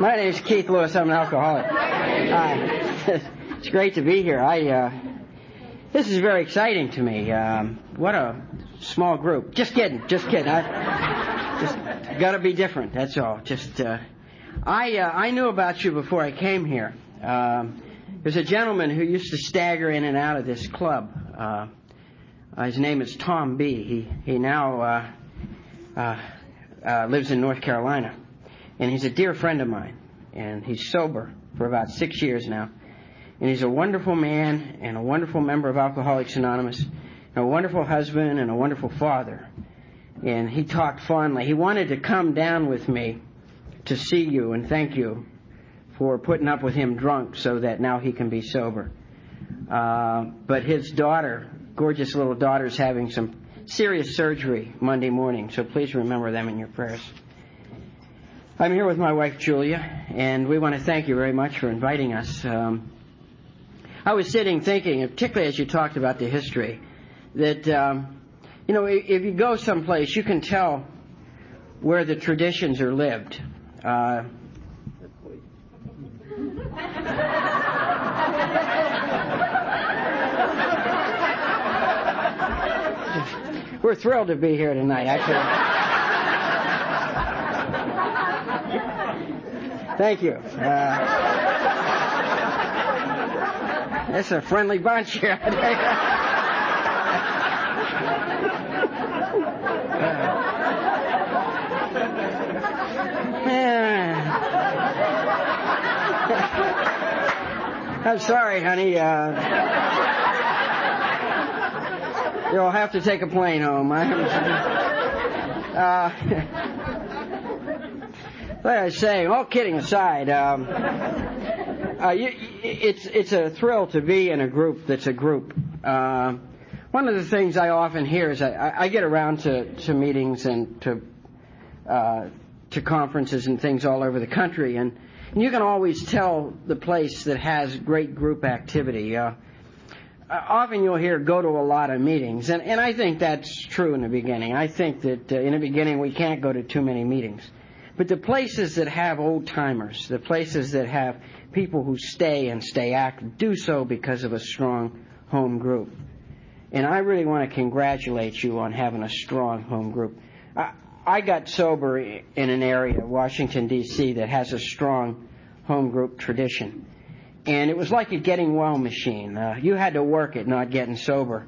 My name is Keith Lewis. I'm an alcoholic. Uh, it's great to be here. I uh, this is very exciting to me. Um, what a small group. Just kidding. Just kidding. I just got to be different. That's all. Just uh, I uh, I knew about you before I came here. Um, there's a gentleman who used to stagger in and out of this club. Uh, his name is Tom B. He he now uh, lives in North Carolina, and he's a dear friend of mine. And he's sober for about six years now, and he's a wonderful man and a wonderful member of Alcoholics Anonymous, and a wonderful husband and a wonderful father. And he talked fondly. He wanted to come down with me to see you and thank you for putting up with him drunk so that now he can be sober. Uh, but his daughter, gorgeous little daughter, is having some serious surgery Monday morning, so please remember them in your prayers. I'm here with my wife Julia, and we want to thank you very much for inviting us. Um, I was sitting thinking, particularly as you talked about the history, that um, you know if you go someplace, you can tell where the traditions are lived. Uh, we're thrilled to be here tonight, actually. Thank you. Uh, it's a friendly bunch here. I'm sorry, honey. Uh, you'll have to take a plane home. Uh, like I was saying, all kidding aside, um, uh, you, it's it's a thrill to be in a group that's a group. Uh, one of the things I often hear is I, I get around to, to meetings and to uh, to conferences and things all over the country, and, and you can always tell the place that has great group activity. Uh, uh, often you'll hear go to a lot of meetings, and, and I think that's true in the beginning. I think that uh, in the beginning we can't go to too many meetings. But the places that have old timers, the places that have people who stay and stay active, do so because of a strong home group. And I really want to congratulate you on having a strong home group. I, I got sober in an area, Washington, D.C., that has a strong home group tradition. And it was like a getting well machine. Uh, you had to work at not getting sober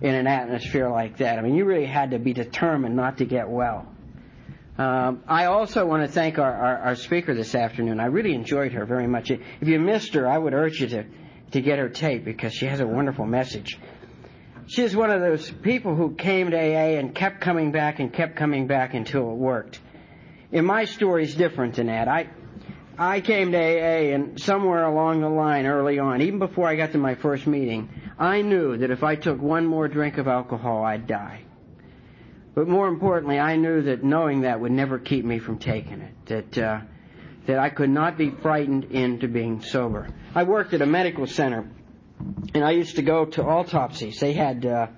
in an atmosphere like that. I mean, you really had to be determined not to get well. Um, I also want to thank our, our, our, speaker this afternoon. I really enjoyed her very much. If you missed her, I would urge you to, to get her tape because she has a wonderful message. She is one of those people who came to AA and kept coming back and kept coming back until it worked. And my story's different than that. I, I came to AA and somewhere along the line early on, even before I got to my first meeting, I knew that if I took one more drink of alcohol, I'd die. But more importantly, I knew that knowing that would never keep me from taking it. That uh, that I could not be frightened into being sober. I worked at a medical center, and I used to go to autopsies. They had, uh,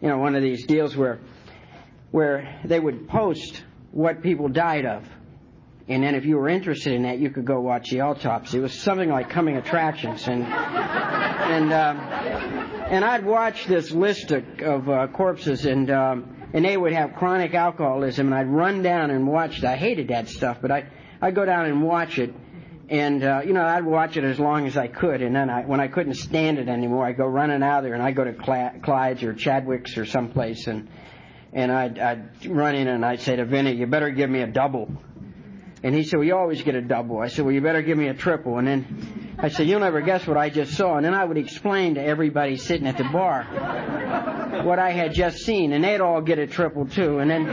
you know, one of these deals where where they would post what people died of. And then if you were interested in that, you could go watch the autopsy. It was something like coming attractions. And, and, um, and I'd watch this list of, of uh, corpses and, um, and they would have chronic alcoholism, and I'd run down and watch it. I hated that stuff, but I I'd go down and watch it, and uh, you know I'd watch it as long as I could, and then I, when I couldn't stand it anymore, I'd go running out there, and I'd go to Clyde's or Chadwick's or someplace, and and I'd, I'd run in and I'd say to Vinny, "You better give me a double." And he said, "Well, you always get a double." I said, "Well, you better give me a triple." And then I said, "You'll never guess what I just saw." And then I would explain to everybody sitting at the bar what I had just seen, and they'd all get a triple too. And then,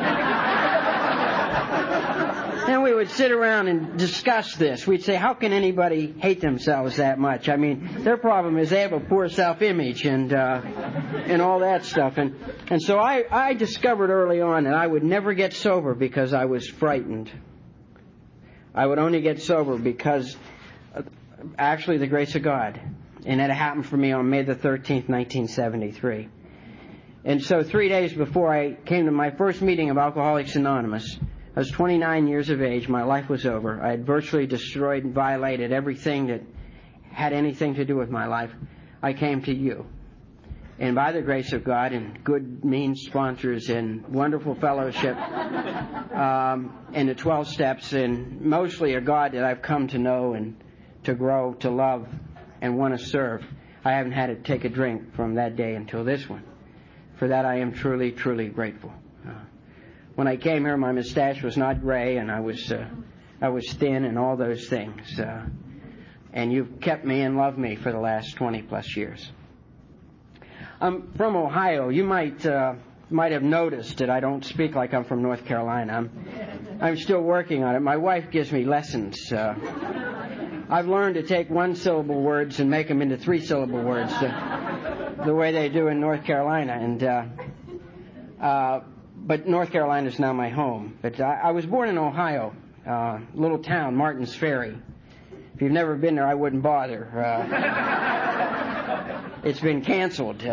then we would sit around and discuss this. We'd say, how can anybody hate themselves that much? I mean, their problem is they have a poor self-image and uh, and all that stuff. And and so I I discovered early on that I would never get sober because I was frightened. I would only get sober because, uh, actually, the grace of God. And that happened for me on May the 13th, 1973. And so three days before I came to my first meeting of Alcoholics Anonymous, I was 29 years of age. My life was over. I had virtually destroyed and violated everything that had anything to do with my life. I came to you. And by the grace of God and good, mean sponsors and wonderful fellowship um, and the 12 steps and mostly a God that I've come to know and to grow, to love, and want to serve, I haven't had to take a drink from that day until this one. For that I am truly, truly grateful. Uh, when I came here, my mustache was not gray, and I was uh, I was thin, and all those things. Uh, and you've kept me and loved me for the last 20 plus years. I'm from Ohio. You might uh, might have noticed that I don't speak like I'm from North Carolina. I'm I'm still working on it. My wife gives me lessons. Uh, I've learned to take one syllable words and make them into three syllable words, uh, the way they do in North Carolina. And uh, uh, but North Carolina is now my home. But I, I was born in Ohio, uh, little town, Martins Ferry. If you've never been there, I wouldn't bother. Uh, it's been canceled. Uh,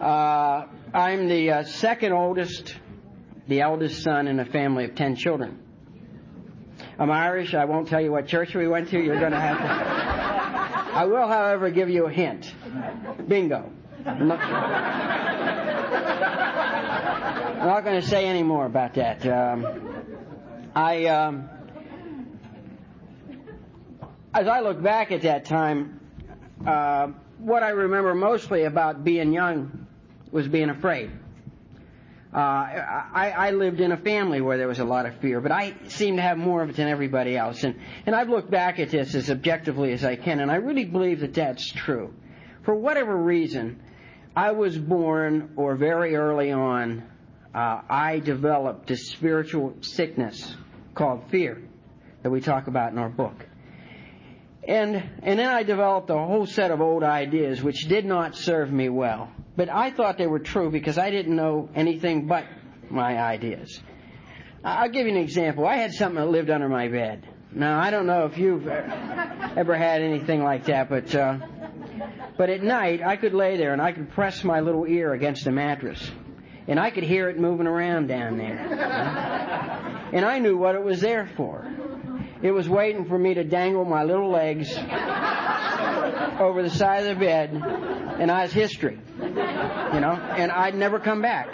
uh, I'm the uh, second oldest, the eldest son in a family of ten children. I'm Irish. I won't tell you what church we went to. You're going to have to. I will, however, give you a hint. Bingo. I'm not, not going to say any more about that. Um, I. Um, as I look back at that time, uh, what I remember mostly about being young was being afraid. Uh, I, I lived in a family where there was a lot of fear, but I seem to have more of it than everybody else. And, and I've looked back at this as objectively as I can, and I really believe that that's true. For whatever reason, I was born, or very early on, uh, I developed a spiritual sickness called fear that we talk about in our book. And, and then I developed a whole set of old ideas which did not serve me well. But I thought they were true because I didn't know anything but my ideas. I'll give you an example. I had something that lived under my bed. Now, I don't know if you've ever had anything like that, but, uh, but at night I could lay there and I could press my little ear against the mattress. And I could hear it moving around down there. And I knew what it was there for. It was waiting for me to dangle my little legs over the side of the bed, and I was history. You know, and I'd never come back.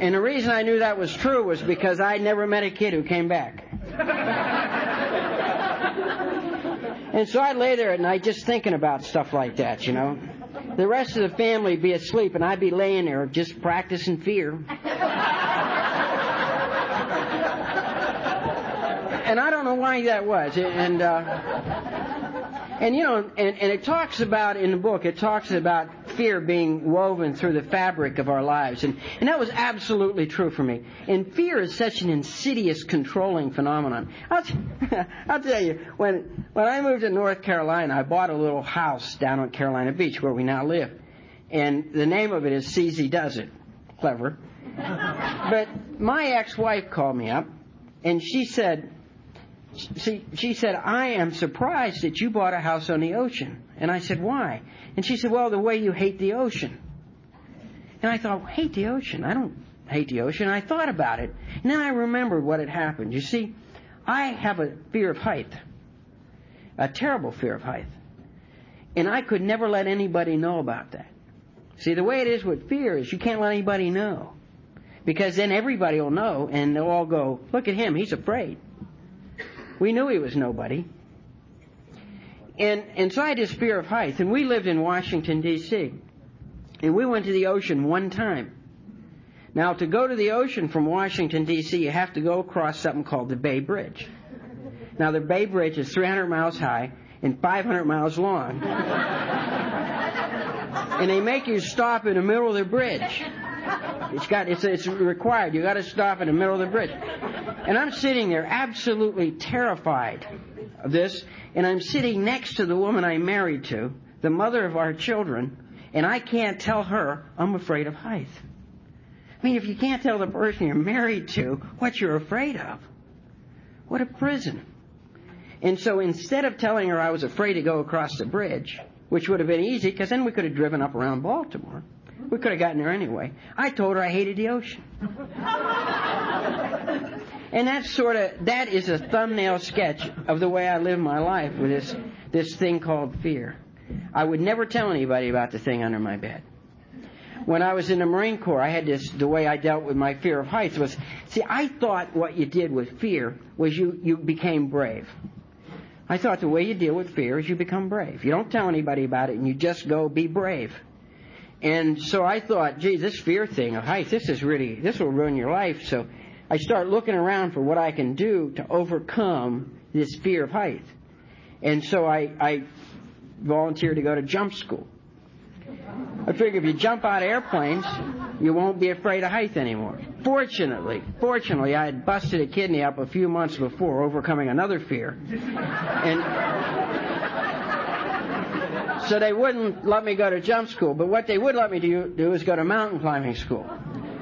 And the reason I knew that was true was because I'd never met a kid who came back. and so I'd lay there at night just thinking about stuff like that, you know. The rest of the family would be asleep, and I'd be laying there just practicing fear. And I don't know why that was. And uh, and you know, and, and it talks about in the book, it talks about fear being woven through the fabric of our lives, and and that was absolutely true for me. And fear is such an insidious, controlling phenomenon. I'll, t- I'll tell you, when when I moved to North Carolina, I bought a little house down on Carolina Beach where we now live, and the name of it is CZ Does It. Clever. But my ex-wife called me up, and she said, she, she said, I am surprised that you bought a house on the ocean. And I said, why? And she said, well, the way you hate the ocean. And I thought, hate the ocean? I don't hate the ocean. I thought about it. And then I remembered what had happened. You see, I have a fear of height. A terrible fear of height. And I could never let anybody know about that. See, the way it is with fear is you can't let anybody know. Because then everybody will know and they'll all go, look at him, he's afraid. We knew he was nobody. And, and so I had fear of height. And we lived in Washington, D.C. And we went to the ocean one time. Now, to go to the ocean from Washington, D.C., you have to go across something called the Bay Bridge. Now, the Bay Bridge is 300 miles high and 500 miles long. and they make you stop in the middle of the bridge. It's got it's it's required. You got to stop in the middle of the bridge. And I'm sitting there absolutely terrified of this, and I'm sitting next to the woman I married to, the mother of our children, and I can't tell her I'm afraid of heights. I mean, if you can't tell the person you're married to what you're afraid of, what a prison. And so instead of telling her I was afraid to go across the bridge, which would have been easy because then we could have driven up around Baltimore, we could have gotten there anyway. I told her I hated the ocean. And that's sort of that is a thumbnail sketch of the way I live my life with this this thing called fear. I would never tell anybody about the thing under my bed. When I was in the Marine Corps, I had this the way I dealt with my fear of heights was see I thought what you did with fear was you you became brave. I thought the way you deal with fear is you become brave. You don't tell anybody about it and you just go be brave. And so I thought, gee, this fear thing of heights, this is really, this will ruin your life. So I start looking around for what I can do to overcome this fear of height. And so I, I volunteered to go to jump school. I figure if you jump out of airplanes, you won't be afraid of height anymore. Fortunately, fortunately, I had busted a kidney up a few months before, overcoming another fear. And so they wouldn't let me go to jump school, but what they would let me do, do is go to mountain climbing school.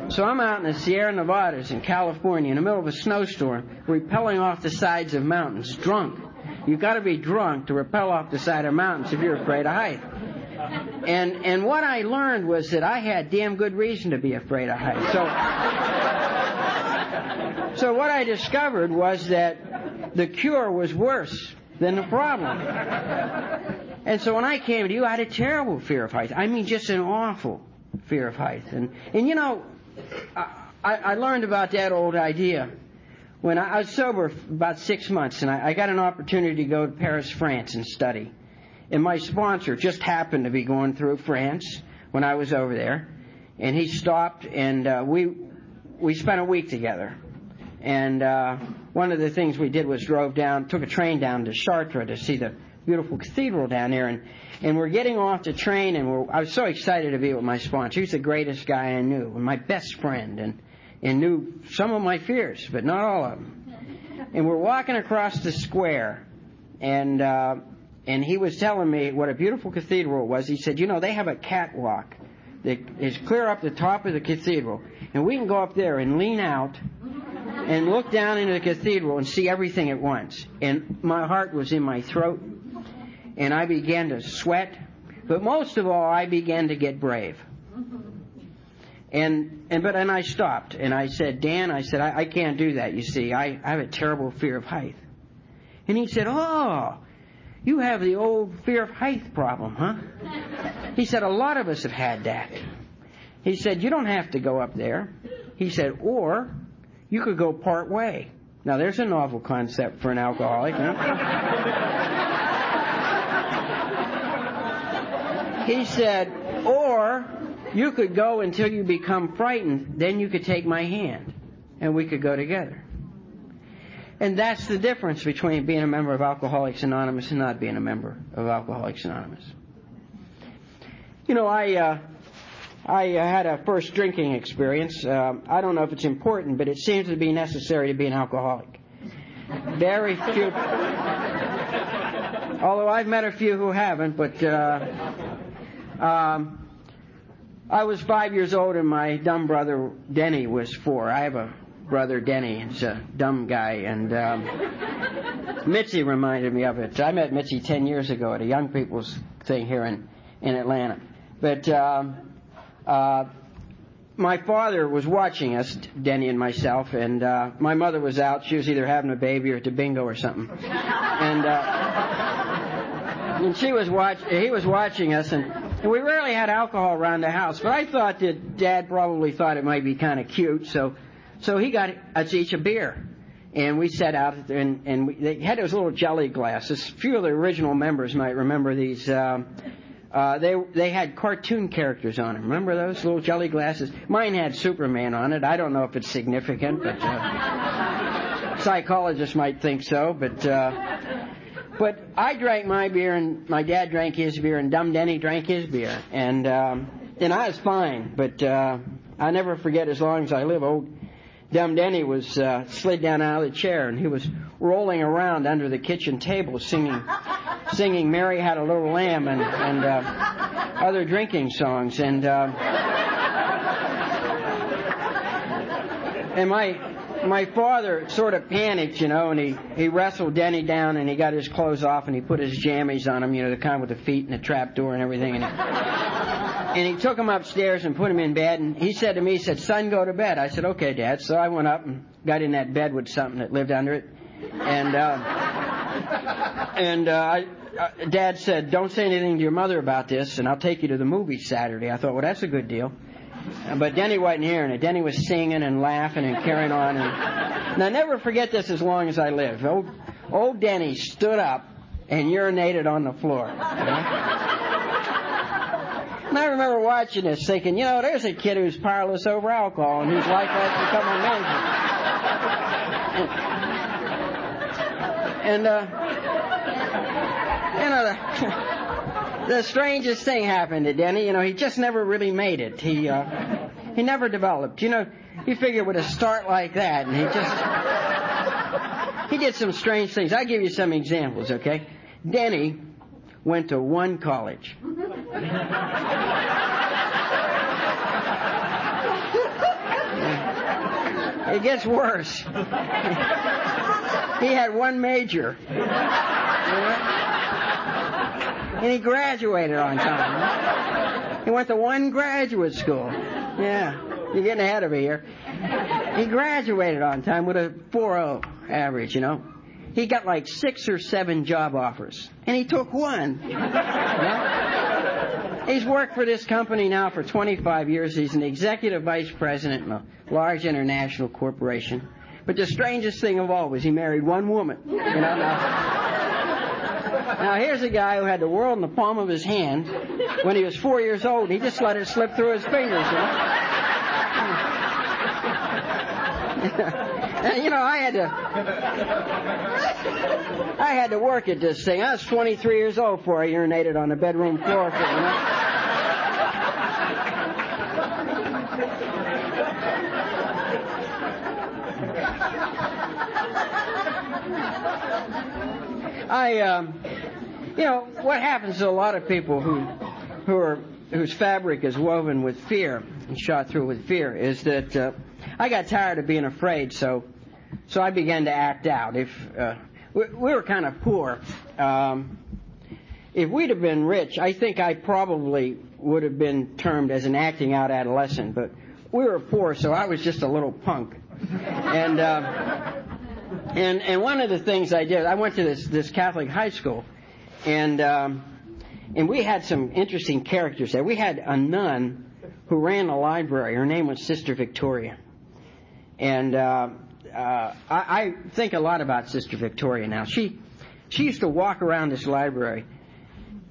So I'm out in the Sierra Nevadas in California in the middle of a snowstorm, rappelling off the sides of mountains, drunk. You've got to be drunk to rappel off the side of mountains if you're afraid of height. And and what I learned was that I had damn good reason to be afraid of heights. So so what I discovered was that the cure was worse than the problem. And so when I came to you, I had a terrible fear of heights. I mean, just an awful fear of heights. And and you know, I, I learned about that old idea when I, I was sober about six months, and I, I got an opportunity to go to Paris, France, and study. And my sponsor just happened to be going through France when I was over there, and he stopped, and uh, we we spent a week together. And uh, one of the things we did was drove down, took a train down to Chartres to see the beautiful cathedral down there, and and we're getting off the train, and we're, I was so excited to be with my sponsor. He's the greatest guy I knew, and my best friend, and and knew some of my fears, but not all of them. And we're walking across the square, and uh, and he was telling me what a beautiful cathedral it was. He said, you know, they have a catwalk that is clear up the top of the cathedral, and we can go up there and lean out and look down into the cathedral and see everything at once. And my heart was in my throat, and I began to sweat, but most of all, I began to get brave. And and but and I stopped and I said, Dan, I said I, I can't do that. You see, I, I have a terrible fear of height. And he said, Oh, you have the old fear of height problem, huh? He said, A lot of us have had that. He said, You don't have to go up there. He said, Or you could go part way. Now, there's a novel concept for an alcoholic. Huh? He said, Or you could go until you become frightened, then you could take my hand, and we could go together. And that's the difference between being a member of Alcoholics Anonymous and not being a member of Alcoholics Anonymous. You know, I uh, I uh, had a first drinking experience. Uh, I don't know if it's important, but it seems to be necessary to be an alcoholic. Very few. Although I've met a few who haven't, but uh, um, I was five years old and my dumb brother Denny was four. I have a brother Denny. He's a dumb guy, and um, Mitzi reminded me of it. I met Mitzi ten years ago at a young people's thing here in in Atlanta. But um, uh, my father was watching us, Denny and myself, and uh, my mother was out. She was either having a baby or at the bingo or something, and. Uh, and she was watch he was watching us and, and we rarely had alcohol around the house but i thought that dad probably thought it might be kind of cute so so he got us each a beer. And we sat out and, and we, they had those little jelly glasses. A few of the original members might remember these. Uh, uh, they they had cartoon characters on them. Remember those little jelly glasses? Mine had Superman on it. I don't know if it's significant, but uh, psychologists might think so. But uh, but I drank my beer, and my dad drank his beer, and Dumb Denny drank his beer, and um, and I was fine. But uh, I never forget as long as I live. Old Dumb Denny was uh, slid down out of the chair and he was rolling around under the kitchen table singing, singing "Mary Had a Little Lamb" and, and uh, other drinking songs. And uh, and my my father sort of panicked, you know, and he he wrestled Denny down and he got his clothes off and he put his jammies on him, you know, the kind with the feet and the trap door and everything. And he, and he took him upstairs and put him in bed. And he said to me, he said, "Son, go to bed." I said, "Okay, Dad." So I went up and got in that bed with something that lived under it, and uh, and uh, I, uh, Dad said, "Don't say anything to your mother about this, and I'll take you to the movies Saturday." I thought, well, that's a good deal. But Denny wasn't hearing it. Denny was singing and laughing and carrying on. And, and I'll never forget this as long as I live. Old, old Denny stood up and urinated on the floor. And I remember watching this thinking, you know, there's a kid who's powerless over alcohol and whose life has become a management. And, uh, you know, the, strangest thing happened to Denny. You know, he just never really made it. He, uh, he never developed. You know, you figure with a start like that, and he just, he did some strange things. I'll give you some examples, okay? Denny went to one college. It gets worse. he had one major. And he graduated on time. He went to one graduate school. Yeah, you're getting ahead of me here. He graduated on time with a 4.0 average, you know. He got like six or seven job offers, and he took one. He's worked for this company now for 25 years. He's an executive vice president in a large international corporation. But the strangest thing of all was he married one woman. You know, now, here's a guy who had the world in the palm of his hand when he was four years old. And he just let it slip through his fingers. You know? and, you know, I had to, I had to work at this thing. I was 23 years old before I urinated on the bedroom floor. For, you know? I, um, you know, what happens to a lot of people who, who are, whose fabric is woven with fear and shot through with fear is that uh, I got tired of being afraid, so, so I began to act out. If uh, we, we were kind of poor, um, if we'd have been rich, I think I probably would have been termed as an acting out adolescent. But we were poor, so I was just a little punk. And uh, and and one of the things I did, I went to this this Catholic high school, and um, and we had some interesting characters there. We had a nun who ran a library. Her name was Sister Victoria, and uh, uh, I, I think a lot about Sister Victoria now. She she used to walk around this library,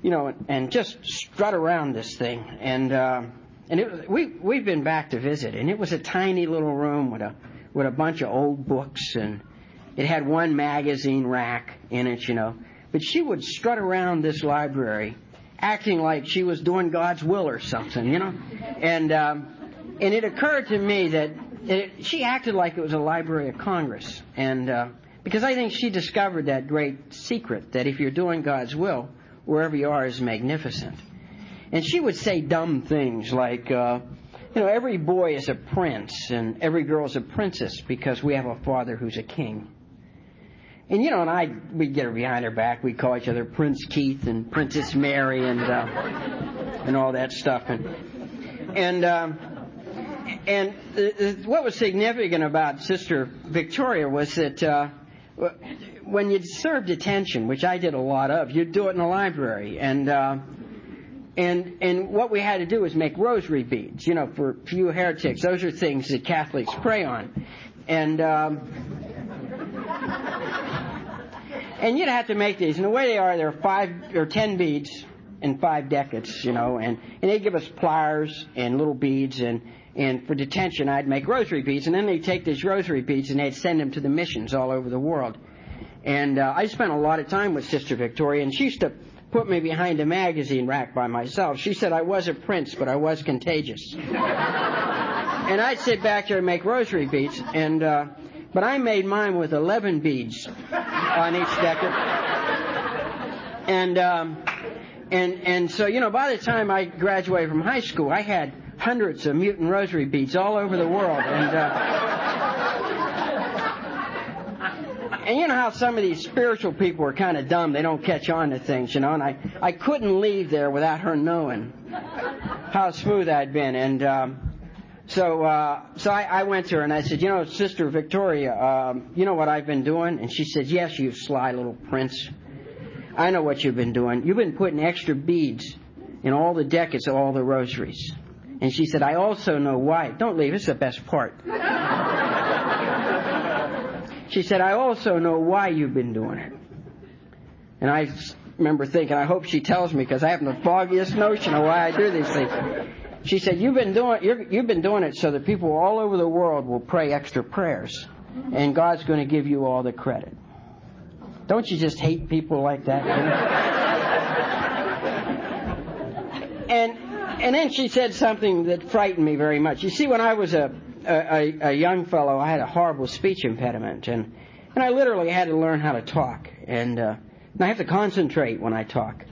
you know, and just strut around this thing, and uh, and it we we've been back to visit, and it was a tiny little room with a with a bunch of old books and it had one magazine rack in it, you know. But she would strut around this library acting like she was doing God's will or something, you know. And um, and it occurred to me that it, she acted like it was a Library of Congress, and uh, because I think she discovered that great secret that if you're doing God's will, wherever you are is magnificent. And she would say dumb things like, uh, you know, every boy is a prince and every girl is a princess because we have a father who's a king. And you know, and I, we'd get her behind her back. We'd call each other Prince Keith and Princess Mary and uh, and all that stuff. And and um, and what was significant about Sister Victoria was that uh, when you served detention, which I did a lot of, you'd do it in the library, and uh, and and what we had to do was make rosary beads, you know, for few heretics. Those are things that Catholics pray on, and. Um, and you'd have to make these. And the way they are, there are five or ten beads and five decades, you know, and, and they give us pliers and little beads and, and for detention I'd make rosary beads and then they'd take these rosary beads and they'd send them to the missions all over the world. And uh, I spent a lot of time with Sister Victoria and she used to put me behind a magazine rack by myself. She said I was a prince, but I was contagious. and I'd sit back there and make rosary beads and uh, but I made mine with 11 beads on each decade. And, um, and, and so, you know, by the time I graduated from high school, I had hundreds of mutant rosary beads all over the world. And, uh, and you know how some of these spiritual people are kind of dumb; they don't catch on to things, you know. And I I couldn't leave there without her knowing how smooth I'd been, and. Um, so, uh, so I, I went to her and I said, you know, Sister Victoria, um, you know what I've been doing? And she said, yes, you sly little prince. I know what you've been doing. You've been putting extra beads in all the decades of all the rosaries. And she said, I also know why. Don't leave, it's the best part. she said, I also know why you've been doing it. And I remember thinking, I hope she tells me because I haven't the foggiest notion of why I do these things. She said, "You've been doing you've been doing it so that people all over the world will pray extra prayers, and God's going to give you all the credit." Don't you just hate people like that? and and then she said something that frightened me very much. You see, when I was a a, a young fellow, I had a horrible speech impediment, and and I literally had to learn how to talk, and, uh, and I have to concentrate when I talk.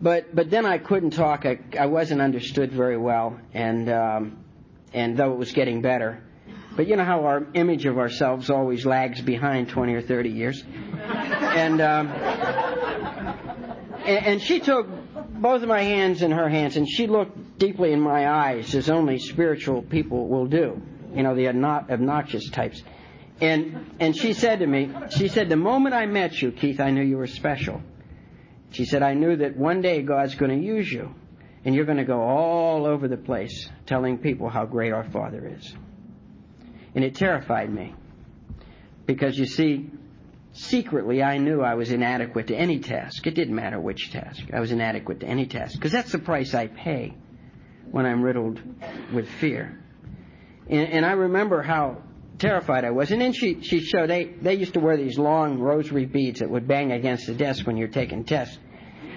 But but then I couldn't talk. I, I wasn't understood very well, and um, and though it was getting better, but you know how our image of ourselves always lags behind 20 or 30 years, and um, and, and she took both of my hands in her hands, and she looked deeply in my eyes, as only spiritual people will do. You know, the obnoxious types. And and she said to me, she said, the moment I met you, Keith, I knew you were special. She said, I knew that one day God's going to use you, and you're going to go all over the place telling people how great our Father is. And it terrified me. Because you see, secretly I knew I was inadequate to any task. It didn't matter which task. I was inadequate to any task. Because that's the price I pay when I'm riddled with fear. And, and I remember how terrified I was. And then she, she showed, they, they used to wear these long rosary beads that would bang against the desk when you're taking tests.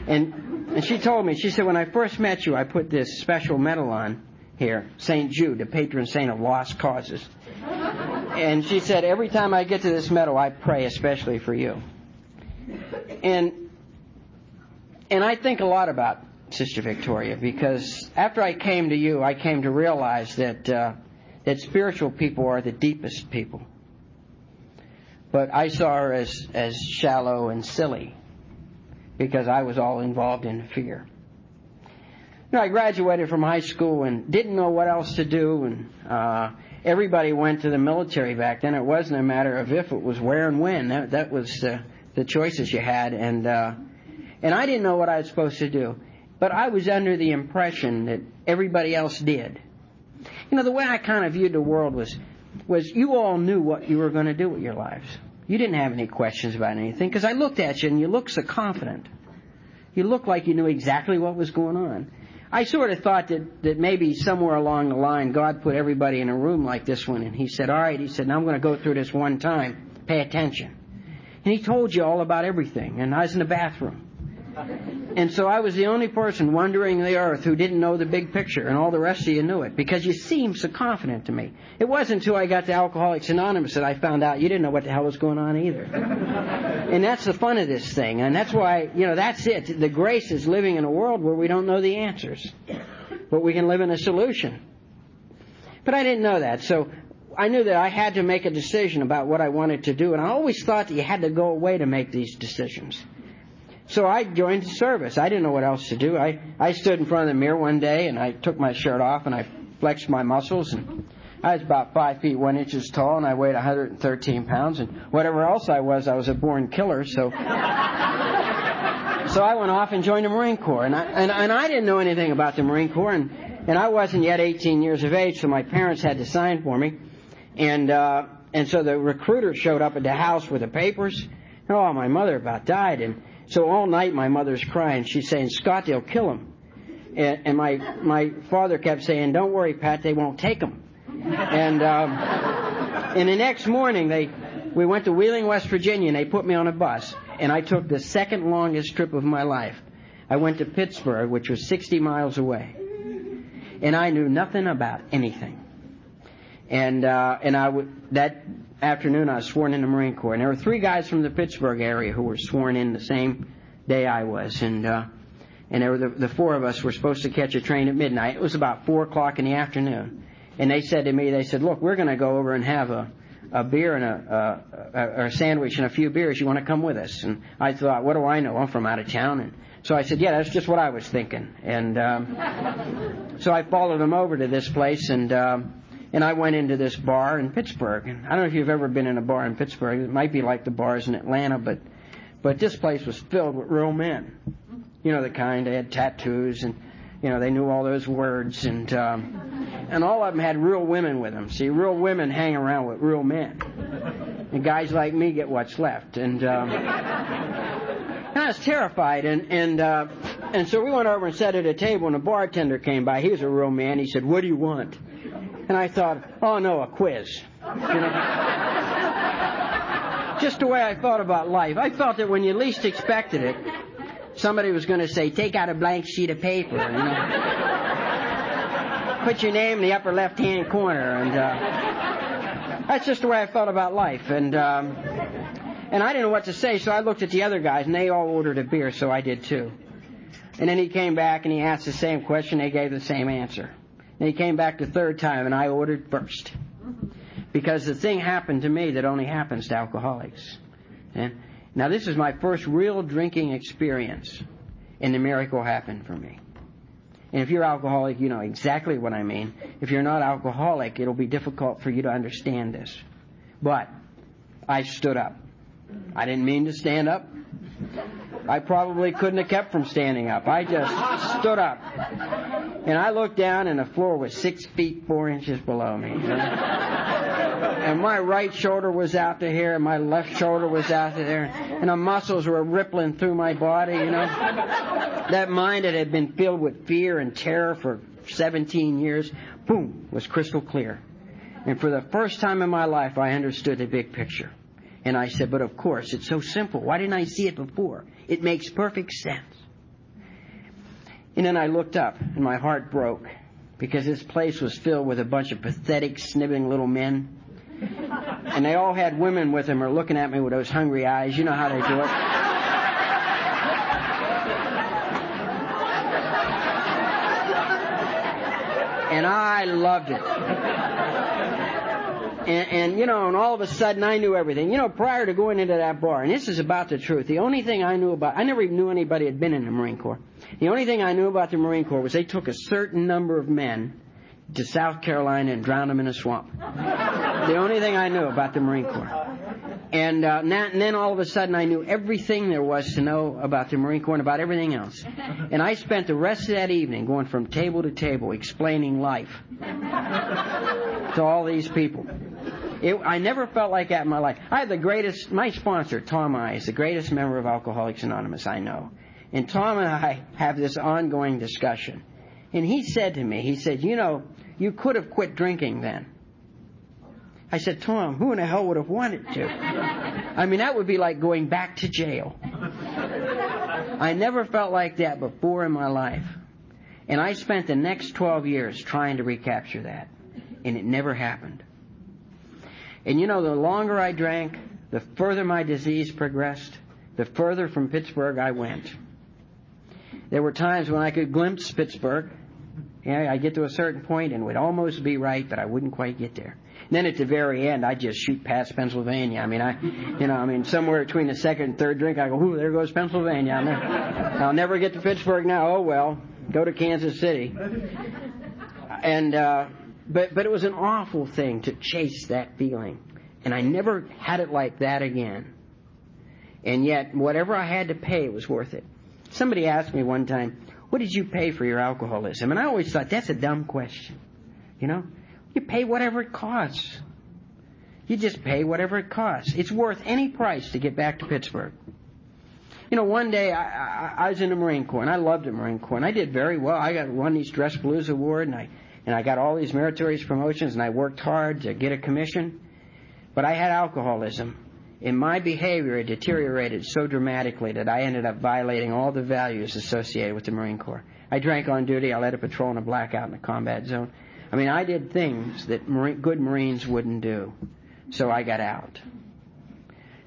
And, and she told me, she said, when I first met you, I put this special medal on here, St. Jude, the patron saint of lost causes. And she said, every time I get to this medal, I pray especially for you. And, and I think a lot about Sister Victoria because after I came to you, I came to realize that, uh, that spiritual people are the deepest people. But I saw her as, as shallow and silly because I was all involved in fear. I graduated from high school and didn't know what else to do, and uh, everybody went to the military back then. It wasn't a matter of if; it was where and when. That, that was uh, the choices you had, and uh, and I didn't know what I was supposed to do, but I was under the impression that everybody else did. You know, the way I kind of viewed the world was, was you all knew what you were going to do with your lives. You didn't have any questions about anything because I looked at you and you looked so confident. You looked like you knew exactly what was going on. I sort of thought that, that maybe somewhere along the line God put everybody in a room like this one and he said, all right, he said, now I'm going to go through this one time. Pay attention. And he told you all about everything and I was in the bathroom. And so I was the only person wandering the earth who didn't know the big picture, and all the rest of you knew it because you seemed so confident to me. It wasn't until I got to Alcoholics Anonymous that I found out you didn't know what the hell was going on either. and that's the fun of this thing, and that's why, you know, that's it. The grace is living in a world where we don't know the answers, but we can live in a solution. But I didn't know that, so I knew that I had to make a decision about what I wanted to do, and I always thought that you had to go away to make these decisions. So I joined the service. I didn't know what else to do. I, I stood in front of the mirror one day and I took my shirt off and I flexed my muscles and I was about five feet one inches tall and I weighed 113 pounds and whatever else I was, I was a born killer. So, so I went off and joined the Marine Corps and I, and, and I didn't know anything about the Marine Corps and, and I wasn't yet 18 years of age, so my parents had to sign for me. And, uh, and so the recruiter showed up at the house with the papers. Oh, my mother about died and, so all night my mother's crying. She's saying, Scott, they'll kill him. And, and my, my father kept saying, don't worry, Pat, they won't take him. And, um, and the next morning they, we went to Wheeling, West Virginia and they put me on a bus. And I took the second longest trip of my life. I went to Pittsburgh, which was 60 miles away. And I knew nothing about anything. And, uh, and I would, that afternoon, I was sworn in the Marine Corps, and there were three guys from the Pittsburgh area who were sworn in the same day I was, and uh, and there were the, the four of us were supposed to catch a train at midnight. It was about four o'clock in the afternoon, and they said to me, they said, "Look, we're going to go over and have a a beer and a, a, a, a sandwich and a few beers. You want to come with us? And I thought, what do I know? I'm from out of town. And so I said, yeah, that's just what I was thinking. And um, so I followed him over to this place and. Um, and I went into this bar in Pittsburgh. And I don't know if you've ever been in a bar in Pittsburgh. It might be like the bars in Atlanta, but but this place was filled with real men. You know the kind. They had tattoos and you know they knew all those words and um, and all of them had real women with them. See, real women hang around with real men, and guys like me get what's left. And um, and I was terrified. And and uh, and so we went over and sat at a table, and a bartender came by. He was a real man. He said, "What do you want?" And I thought, oh no, a quiz. You know? Just the way I thought about life. I felt that when you least expected it, somebody was going to say, take out a blank sheet of paper, you know. Put your name in the upper left hand corner and uh, that's just the way I felt about life. And um, and I didn't know what to say, so I looked at the other guys and they all ordered a beer, so I did too. And then he came back and he asked the same question, they gave the same answer. And he came back the third time, and I ordered first. Because the thing happened to me that only happens to alcoholics. And now this is my first real drinking experience, and the miracle happened for me. And if you're alcoholic, you know exactly what I mean. If you're not alcoholic, it'll be difficult for you to understand this. But I stood up. I didn't mean to stand up. I probably couldn't have kept from standing up. I just stood up. And I looked down and the floor was six feet four inches below me. And my right shoulder was out to here and my left shoulder was out to there. And the muscles were rippling through my body, you know. That mind that had been filled with fear and terror for 17 years, boom, was crystal clear. And for the first time in my life, I understood the big picture. And I said, but of course, it's so simple. Why didn't I see it before? It makes perfect sense. And then I looked up and my heart broke because this place was filled with a bunch of pathetic, sniveling little men. And they all had women with them or looking at me with those hungry eyes. You know how they do it. And I loved it. And, and, you know, and all of a sudden I knew everything. You know, prior to going into that bar, and this is about the truth, the only thing I knew about, I never even knew anybody had been in the Marine Corps. The only thing I knew about the Marine Corps was they took a certain number of men to South Carolina and drowned them in a swamp. the only thing I knew about the Marine Corps. And, uh, and then all of a sudden I knew everything there was to know about the Marine Corps and about everything else. And I spent the rest of that evening going from table to table explaining life to all these people. It, I never felt like that in my life. I had the greatest, my sponsor, Tom I, is the greatest member of Alcoholics Anonymous I know. And Tom and I have this ongoing discussion. And he said to me, he said, you know, you could have quit drinking then. I said, Tom, who in the hell would have wanted to? I mean, that would be like going back to jail. I never felt like that before in my life. And I spent the next 12 years trying to recapture that. And it never happened. And you know, the longer I drank, the further my disease progressed, the further from Pittsburgh I went. There were times when I could glimpse Pittsburgh. Yeah, I'd get to a certain point and would almost be right, but I wouldn't quite get there. Then at the very end, I just shoot past Pennsylvania. I mean, I, you know, I mean, somewhere between the second and third drink, I go, "Ooh, there goes Pennsylvania." I'll never, I'll never get to Pittsburgh now. Oh well, go to Kansas City. And uh, but but it was an awful thing to chase that feeling, and I never had it like that again. And yet, whatever I had to pay was worth it. Somebody asked me one time, "What did you pay for your alcoholism?" And I always thought that's a dumb question. You know, you pay whatever it costs. You just pay whatever it costs. It's worth any price to get back to Pittsburgh. You know, one day I, I, I was in the Marine Corps, and I loved the Marine Corps, and I did very well. I got won the East Dress Blues Award, and I and I got all these meritorious promotions and I worked hard to get a commission. But I had alcoholism. And my behavior it deteriorated so dramatically that I ended up violating all the values associated with the Marine Corps. I drank on duty. I led a patrol in a blackout in the combat zone. I mean, I did things that good Marines wouldn't do. So I got out.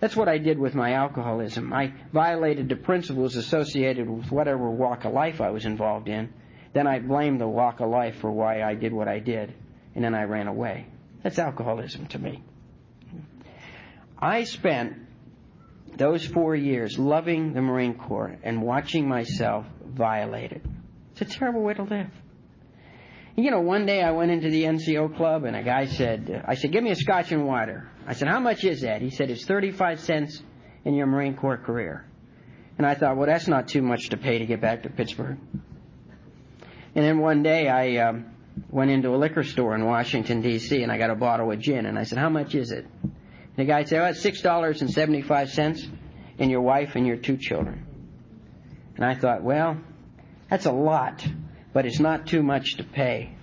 That's what I did with my alcoholism. I violated the principles associated with whatever walk of life I was involved in. Then I blamed the walk of life for why I did what I did, and then I ran away. That's alcoholism to me. I spent those four years loving the Marine Corps and watching myself violated. It's a terrible way to live. You know, one day I went into the NCO club and a guy said, I said, give me a scotch and water. I said, how much is that? He said, it's 35 cents in your Marine Corps career. And I thought, well, that's not too much to pay to get back to Pittsburgh. And then one day I um, went into a liquor store in Washington, D.C., and I got a bottle of gin. And I said, how much is it? And the guy said, oh, it's $6.75 in your wife and your two children. And I thought, well, that's a lot, but it's not too much to pay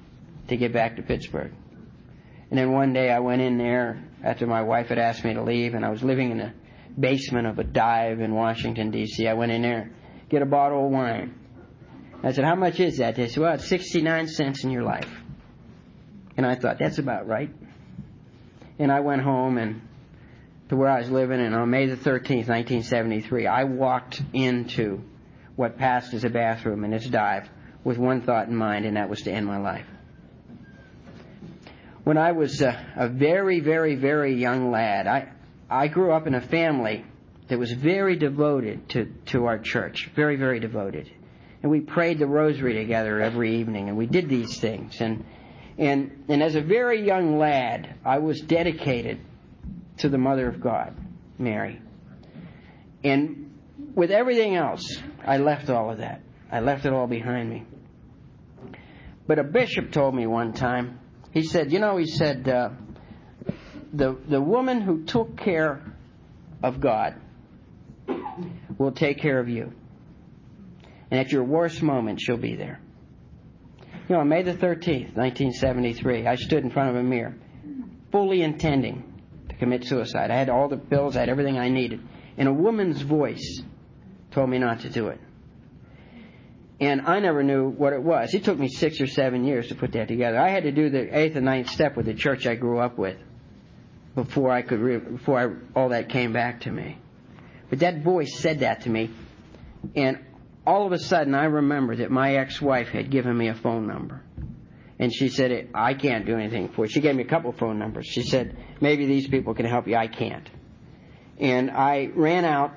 to get back to Pittsburgh. And then one day I went in there after my wife had asked me to leave, and I was living in the basement of a dive in Washington, D.C. I went in there, get a bottle of wine. I said, How much is that? They said, Well, it's 69 cents in your life. And I thought, That's about right. And I went home and to where I was living, and on May the 13th, 1973, I walked into what passed as a bathroom in this dive with one thought in mind, and that was to end my life. When I was a, a very, very, very young lad, I, I grew up in a family that was very devoted to, to our church, very, very devoted. And we prayed the rosary together every evening, and we did these things. And, and, and as a very young lad, I was dedicated to the Mother of God, Mary. And with everything else, I left all of that. I left it all behind me. But a bishop told me one time, he said, you know, he said, uh, the, the woman who took care of God will take care of you. And at your worst moment, she'll be there. You know, on May the 13th, 1973, I stood in front of a mirror, fully intending to commit suicide. I had all the pills, I had everything I needed. And a woman's voice told me not to do it. And I never knew what it was. It took me six or seven years to put that together. I had to do the eighth and ninth step with the church I grew up with before I could re- before I, all that came back to me. But that voice said that to me, and all of a sudden I remembered that my ex-wife had given me a phone number, and she said, "I can't do anything for you." She gave me a couple phone numbers. She said, "Maybe these people can help you. I can't." And I ran out,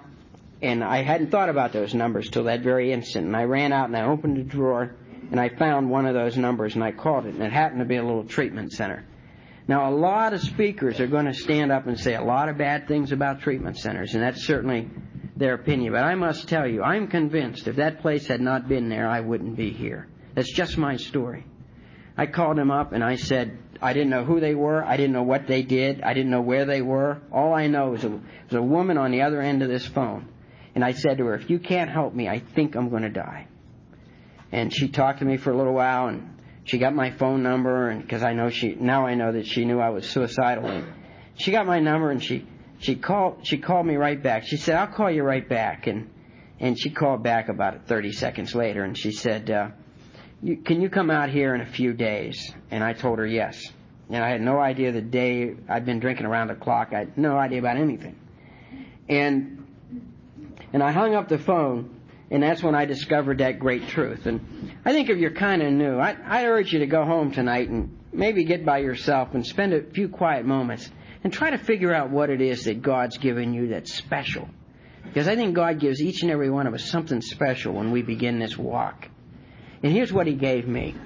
and I hadn't thought about those numbers till that very instant. And I ran out and I opened a drawer, and I found one of those numbers, and I called it, and it happened to be a little treatment center. Now, a lot of speakers are going to stand up and say a lot of bad things about treatment centers, and that's certainly their opinion. But I must tell you, I'm convinced if that place had not been there, I wouldn't be here. That's just my story. I called them up and I said, I didn't know who they were. I didn't know what they did. I didn't know where they were. All I know is a, was a woman on the other end of this phone. And I said to her, if you can't help me, I think I'm going to die. And she talked to me for a little while and she got my phone number and because I know she now I know that she knew I was suicidal. And she got my number and she she called she called me right back. She said I'll call you right back and and she called back about 30 seconds later and she said uh, you, can you come out here in a few days? And I told her yes. And I had no idea the day I'd been drinking around the clock. I had no idea about anything. And and I hung up the phone and that's when I discovered that great truth. And I think if you're kind of new, I, I urge you to go home tonight and maybe get by yourself and spend a few quiet moments and try to figure out what it is that God's given you that's special. Because I think God gives each and every one of us something special when we begin this walk. And here's what He gave me.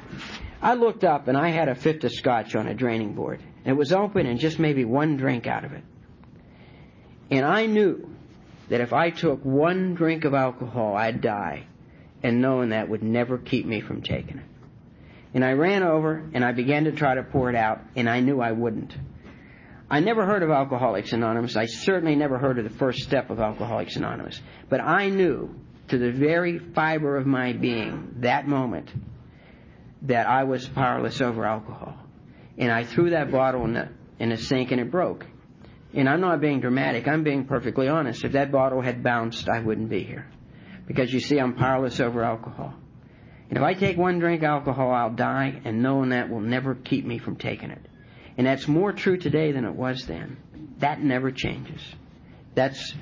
I looked up and I had a fifth of scotch on a draining board. It was open and just maybe one drink out of it. And I knew that if I took one drink of alcohol, I'd die, and knowing that would never keep me from taking it. And I ran over and I began to try to pour it out, and I knew I wouldn't. I never heard of Alcoholics Anonymous. I certainly never heard of the first step of Alcoholics Anonymous. But I knew to the very fiber of my being that moment that I was powerless over alcohol. And I threw that bottle in the, in the sink and it broke. And I'm not being dramatic, I'm being perfectly honest. If that bottle had bounced, I wouldn't be here. Because you see, I'm powerless over alcohol. And if I take one drink alcohol, I'll die, and knowing that will never keep me from taking it. And that's more true today than it was then. That never changes. That's,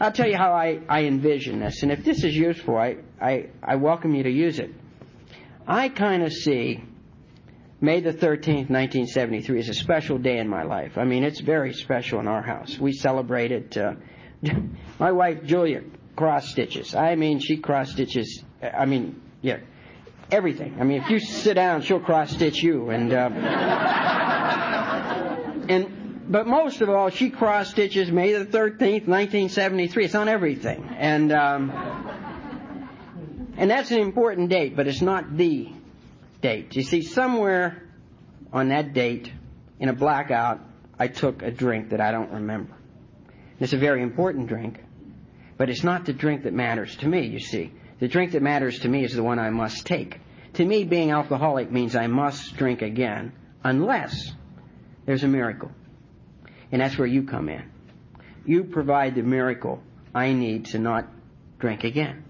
I'll tell you how I, I envision this. And if this is useful, I, I, I welcome you to use it. I kind of see May the 13th, 1973 is a special day in my life. I mean, it's very special in our house. We celebrate it. Uh, my wife, Julia, cross stitches. I mean, she cross stitches. I mean, yeah, everything. I mean, if you sit down, she'll cross stitch you. And, uh, and, but most of all, she cross stitches May the 13th, 1973. It's on everything. And, um, and that's an important date, but it's not the date. You see, somewhere on that date, in a blackout, I took a drink that I don't remember. It's a very important drink, but it's not the drink that matters to me, you see. The drink that matters to me is the one I must take. To me, being alcoholic means I must drink again, unless there's a miracle. And that's where you come in. You provide the miracle I need to not drink again.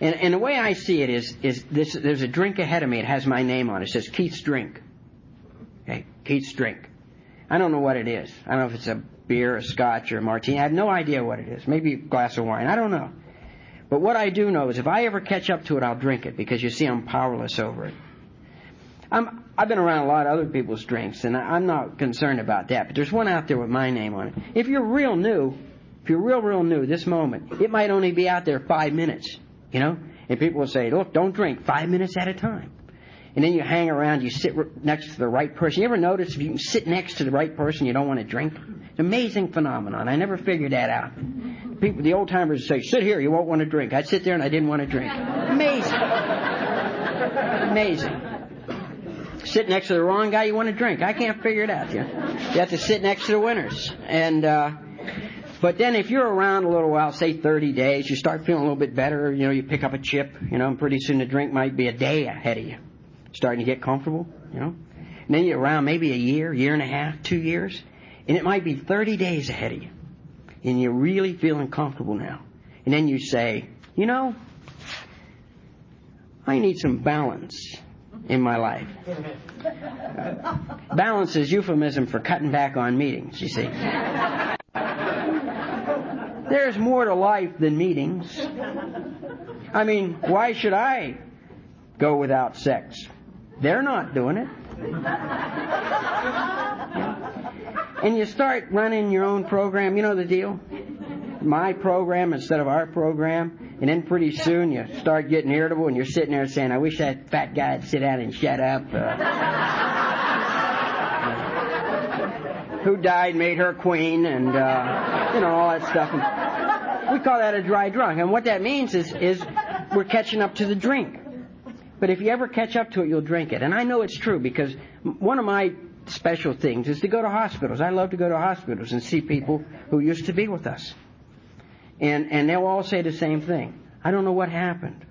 And, and the way I see it is, is this, there's a drink ahead of me. It has my name on it. It says Keith's Drink. Okay, Keith's Drink. I don't know what it is. I don't know if it's a beer, a scotch, or a martini. I have no idea what it is. Maybe a glass of wine. I don't know. But what I do know is if I ever catch up to it, I'll drink it because you see I'm powerless over it. I'm, I've been around a lot of other people's drinks, and I'm not concerned about that. But there's one out there with my name on it. If you're real new, if you're real, real new this moment, it might only be out there five minutes. You know? And people will say, look, don't drink five minutes at a time. And then you hang around, you sit next to the right person. You ever notice if you can sit next to the right person, you don't want to drink? It's an amazing phenomenon. I never figured that out. People, the old timers say, sit here, you won't want to drink. I'd sit there and I didn't want to drink. Amazing. Amazing. Sit next to the wrong guy, you want to drink. I can't figure it out. You, you have to sit next to the winners. And, uh, but then if you're around a little while, say 30 days, you start feeling a little bit better, you know, you pick up a chip, you know, and pretty soon the drink might be a day ahead of you. Starting to get comfortable, you know. And then you're around maybe a year, year and a half, two years, and it might be 30 days ahead of you. And you're really feeling comfortable now. And then you say, you know, I need some balance in my life. balance is euphemism for cutting back on meetings, you see. There's more to life than meetings. I mean, why should I go without sex? They're not doing it. And you start running your own program, you know the deal? My program instead of our program, and then pretty soon you start getting irritable and you're sitting there saying, I wish that fat guy'd sit down and shut up. Uh, who died made her queen and uh, you know all that stuff. And we call that a dry drunk. And what that means is is we're catching up to the drink. But if you ever catch up to it, you'll drink it. And I know it's true because one of my special things is to go to hospitals. I love to go to hospitals and see people who used to be with us. And and they'll all say the same thing. I don't know what happened.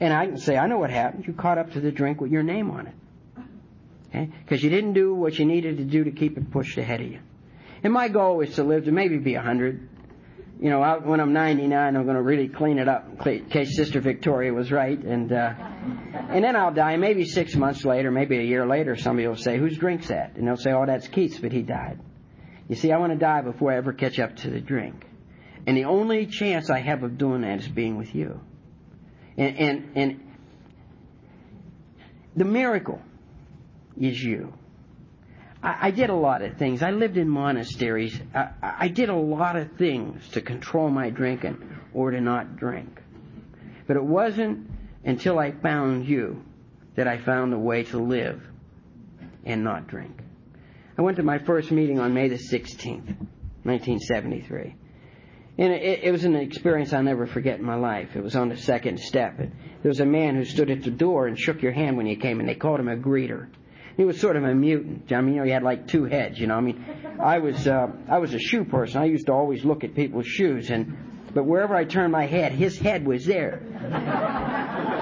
And I can say, I know what happened. You caught up to the drink with your name on it. Okay? Because you didn't do what you needed to do to keep it pushed ahead of you. And my goal is to live to maybe be 100. You know, I, when I'm 99, I'm going to really clean it up in case Sister Victoria was right. And, uh, and then I'll die. Maybe six months later, maybe a year later, somebody will say, whose drink's that? And they'll say, oh, that's Keith's, but he died. You see, I want to die before I ever catch up to the drink. And the only chance I have of doing that is being with you. And, and, and the miracle is you. I, I did a lot of things. I lived in monasteries. I, I did a lot of things to control my drinking or to not drink. But it wasn't until I found you that I found a way to live and not drink. I went to my first meeting on May the 16th, 1973. And it, it, was an experience I'll never forget in my life. It was on the second step. There was a man who stood at the door and shook your hand when you came, and they called him a greeter. He was sort of a mutant. I mean, you know, he had like two heads. You know, I mean, I was uh, I was a shoe person. I used to always look at people's shoes, and but wherever I turned my head, his head was there.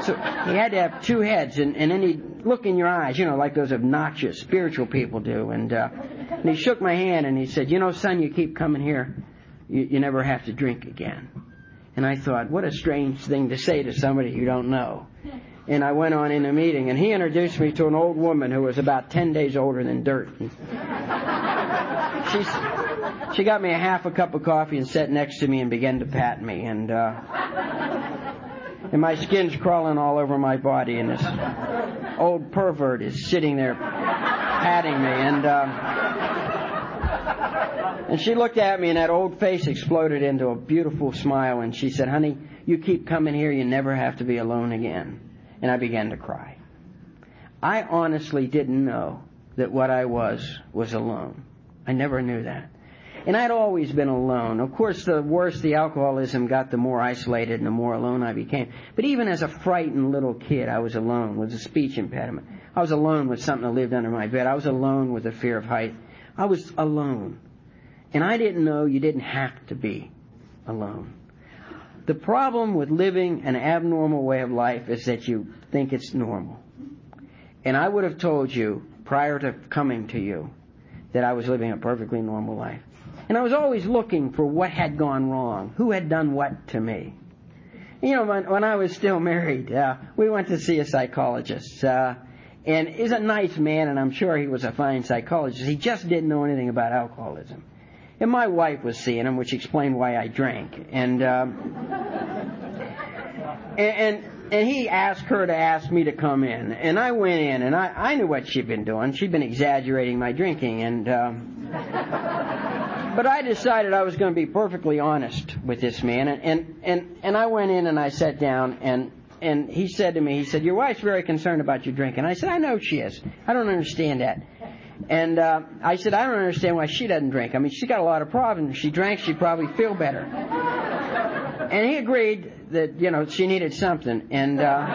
So he had to have two heads, and, and then he'd look in your eyes, you know, like those obnoxious spiritual people do. And, uh, and he shook my hand and he said, "You know, son, you keep coming here, you, you never have to drink again." And I thought, what a strange thing to say to somebody you don't know and I went on in a meeting, and he introduced me to an old woman who was about 10 days older than dirt. she, she got me a half a cup of coffee and sat next to me and began to pat me, and, uh, and my skin's crawling all over my body, and this old pervert is sitting there patting me, and um, and she looked at me, and that old face exploded into a beautiful smile, and she said, "Honey, you keep coming here, you never have to be alone again." And I began to cry. I honestly didn't know that what I was was alone. I never knew that. And I'd always been alone. Of course, the worse the alcoholism got, the more isolated and the more alone I became. But even as a frightened little kid, I was alone with a speech impediment. I was alone with something that lived under my bed. I was alone with a fear of height. I was alone. And I didn't know you didn't have to be alone. The problem with living an abnormal way of life is that you think it's normal. And I would have told you prior to coming to you that I was living a perfectly normal life. And I was always looking for what had gone wrong, who had done what to me. You know, when, when I was still married, uh, we went to see a psychologist. Uh, and he's a nice man, and I'm sure he was a fine psychologist. He just didn't know anything about alcoholism. And my wife was seeing him, which explained why I drank. And, um, and, and, and he asked her to ask me to come in. And I went in, and I, I knew what she'd been doing. She'd been exaggerating my drinking. And, um, but I decided I was going to be perfectly honest with this man, and and and, and I went in and I sat down and. And he said to me, he said, "Your wife's very concerned about your drinking." I said, "I know she is. I don't understand that." And uh, I said, "I don't understand why she doesn't drink. I mean, she's got a lot of problems. If she drank, she'd probably feel better." And he agreed that you know she needed something, and uh,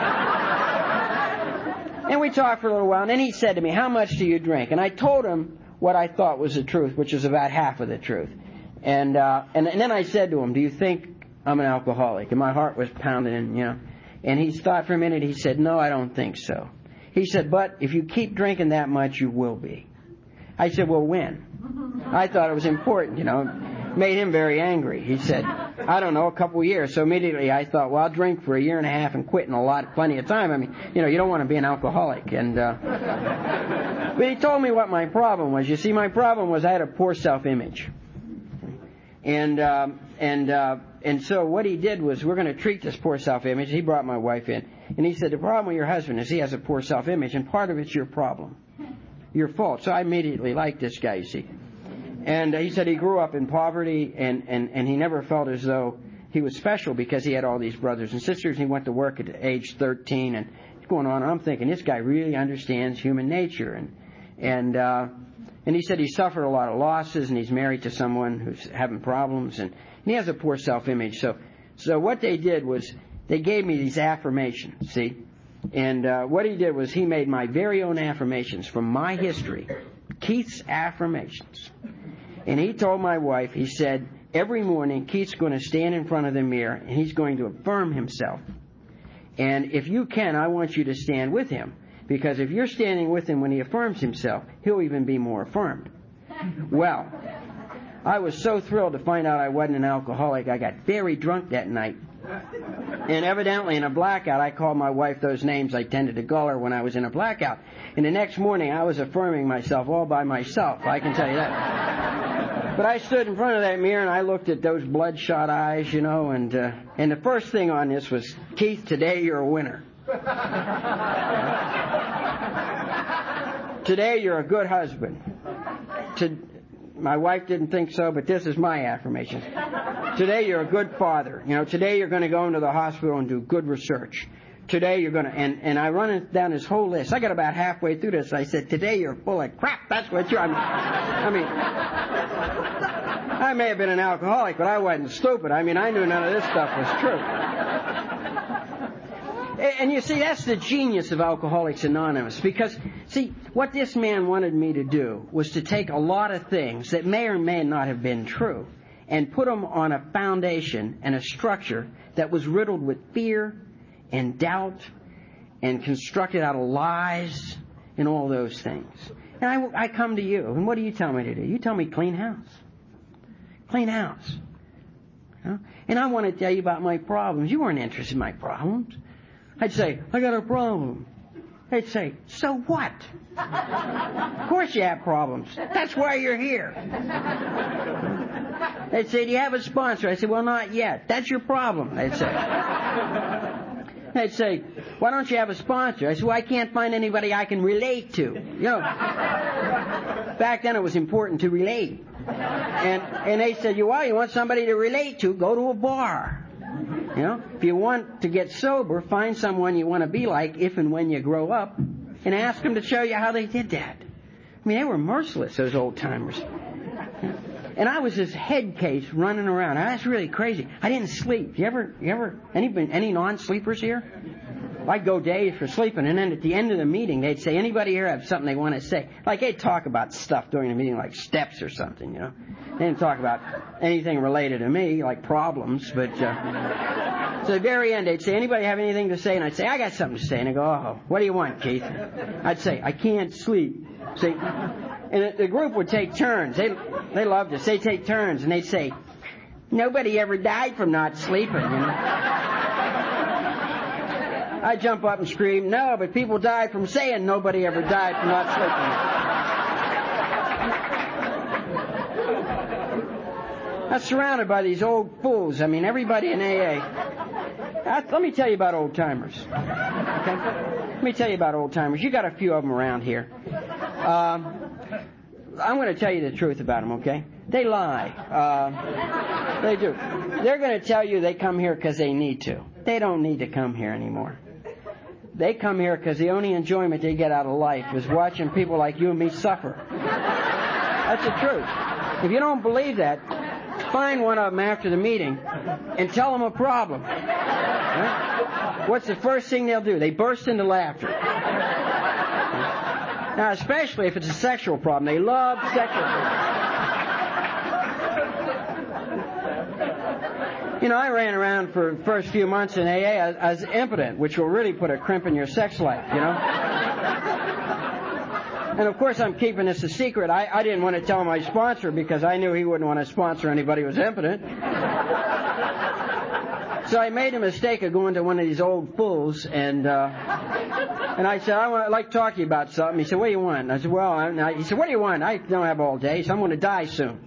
and we talked for a little while. And then he said to me, "How much do you drink?" And I told him what I thought was the truth, which was about half of the truth. And, uh, and, and then I said to him, do you think I'm an alcoholic? And my heart was pounding, you know. And he thought for a minute, he said, no, I don't think so. He said, but if you keep drinking that much, you will be. I said, well, when? I thought it was important, you know. made him very angry. He said, I don't know, a couple of years. So immediately I thought, well, I'll drink for a year and a half and quit in a lot, plenty of time. I mean, you know, you don't want to be an alcoholic. And, uh, but he told me what my problem was. You see, my problem was I had a poor self-image. And, um, and, uh, and so what he did was, we're going to treat this poor self-image. He brought my wife in. And he said, the problem with your husband is he has a poor self-image, and part of it's your problem. Your fault. So I immediately liked this guy, you see. And uh, he said he grew up in poverty and, and, and he never felt as though he was special because he had all these brothers and sisters. And he went to work at age 13 and going on. And I'm thinking this guy really understands human nature. And, and, uh, and he said he suffered a lot of losses and he's married to someone who's having problems and, and he has a poor self-image. So, so what they did was they gave me these affirmations, see? And uh, what he did was he made my very own affirmations from my history, Keith's affirmations. And he told my wife, he said, every morning Keith's going to stand in front of the mirror and he's going to affirm himself. And if you can, I want you to stand with him. Because if you're standing with him when he affirms himself, he'll even be more affirmed. Well, I was so thrilled to find out I wasn't an alcoholic. I got very drunk that night. And evidently in a blackout, I called my wife those names I tended to call her when I was in a blackout. And the next morning, I was affirming myself all by myself. I can tell you that. But I stood in front of that mirror and I looked at those bloodshot eyes, you know, and uh, and the first thing on this was, Keith, today you're a winner. today you're a good husband. To, my wife didn't think so, but this is my affirmation. Today you're a good father. You know, today you're going to go into the hospital and do good research today you're going to, and, and I run down this whole list. I got about halfway through this. I said, today you're full of crap. That's what you're, I mean, I mean, I may have been an alcoholic, but I wasn't stupid. I mean, I knew none of this stuff was true. And you see, that's the genius of Alcoholics Anonymous. Because, see, what this man wanted me to do was to take a lot of things that may or may not have been true and put them on a foundation and a structure that was riddled with fear and doubt and constructed out of lies and all those things. And I, I come to you, and what do you tell me to do? You tell me clean house. Clean house. You know? And I want to tell you about my problems. You weren't interested in my problems. I'd say, I got a problem. They'd say, so what? of course you have problems. That's why you're here. They'd say, do you have a sponsor? I said, well, not yet. That's your problem, they'd say. They'd say, why don't you have a sponsor? I said, well, I can't find anybody I can relate to. You know, back then it was important to relate. And, and they said, you, well, you want somebody to relate to, go to a bar. You know, if you want to get sober, find someone you want to be like if and when you grow up, and ask them to show you how they did that. I mean, they were merciless, those old timers. And I was this head case running around. That's really crazy. I didn't sleep. You ever, you ever, any, any non-sleepers here? I'd go days for sleeping, and then at the end of the meeting, they'd say, anybody here have something they want to say? Like, they'd talk about stuff during the meeting, like steps or something, you know? They didn't talk about anything related to me, like problems, but, uh, so at the very end, they'd say, anybody have anything to say? And I'd say, I got something to say. And they go, oh, what do you want, Keith? I'd say, I can't sleep. See? And the group would take turns. They, they loved us. They'd take turns, and they'd say, nobody ever died from not sleeping, you know? I jump up and scream, no, but people die from saying nobody ever died from not sleeping. I'm surrounded by these old fools. I mean, everybody in AA. let me tell you about old timers. Okay? Let me tell you about old timers. You got a few of them around here. Um, I'm going to tell you the truth about them, okay? They lie. Uh, they do. They're going to tell you they come here because they need to. They don't need to come here anymore. They come here because the only enjoyment they get out of life is watching people like you and me suffer. That's the truth. If you don't believe that, find one of them after the meeting and tell them a problem. What's the first thing they'll do? They burst into laughter. Now, especially if it's a sexual problem. They love sexual You know, I ran around for the first few months in AA as, as impotent, which will really put a crimp in your sex life, you know? And of course, I'm keeping this a secret. I, I didn't want to tell my sponsor because I knew he wouldn't want to sponsor anybody who was impotent. So I made a mistake of going to one of these old fools, and uh, and I said, I want, I'd like to talk to you about something. He said, What do you want? I said, Well, I, he said, What do you want? I don't have all day, so I'm going to die soon.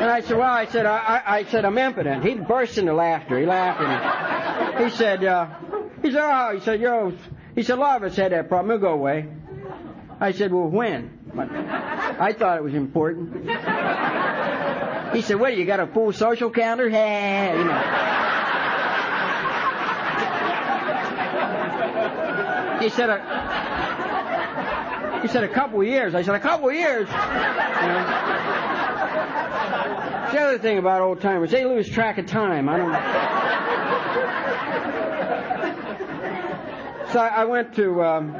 And I said, well, I said, I, I said, I'm impotent. He burst into laughter. He laughed and he said, uh, he said, oh, he said, yo, he said, a lot of us had that problem. It'll go away. I said, well, when? I thought it was important. He said, what, you got a full social calendar? Hey, you know. He said, a, he said, a couple of years. I said, a couple of years? You know? The other thing about old timers, they lose track of time. I don't. so I, went to. Um,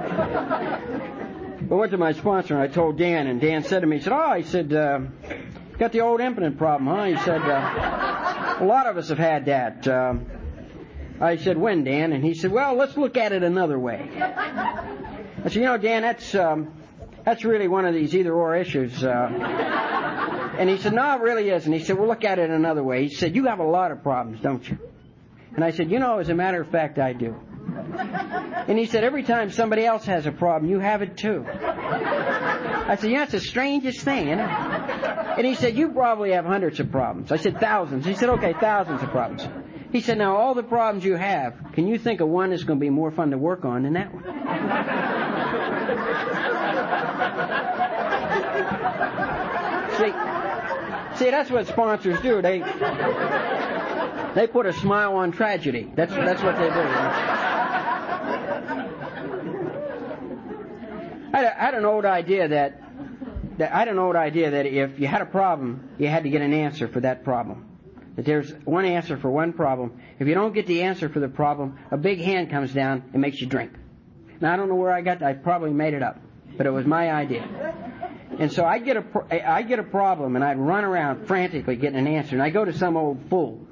I went to my sponsor and I told Dan, and Dan said to me, he said, "Oh, he said, uh, got the old impotent problem, huh?" He said, uh, "A lot of us have had that." Uh, I said, "When, Dan?" And he said, "Well, let's look at it another way." I said, "You know, Dan, that's um, that's really one of these either/or issues." Uh, and he said, no, it really isn't. He said, well, look at it another way. He said, you have a lot of problems, don't you? And I said, you know, as a matter of fact, I do. And he said, every time somebody else has a problem, you have it too. I said, yeah, it's the strangest thing, isn't it? And he said, you probably have hundreds of problems. I said, thousands. He said, okay, thousands of problems. He said, now all the problems you have, can you think of one that's going to be more fun to work on than that one? See, See, that's what sponsors do. They they put a smile on tragedy. That's that's what they do. I had an old idea that, that I had an old idea that if you had a problem, you had to get an answer for that problem. That there's one answer for one problem. If you don't get the answer for the problem, a big hand comes down and makes you drink. Now I don't know where I got that. I probably made it up, but it was my idea. And so I'd get a, I'd get a problem and I'd run around frantically getting an answer. And I'd go to some old fool.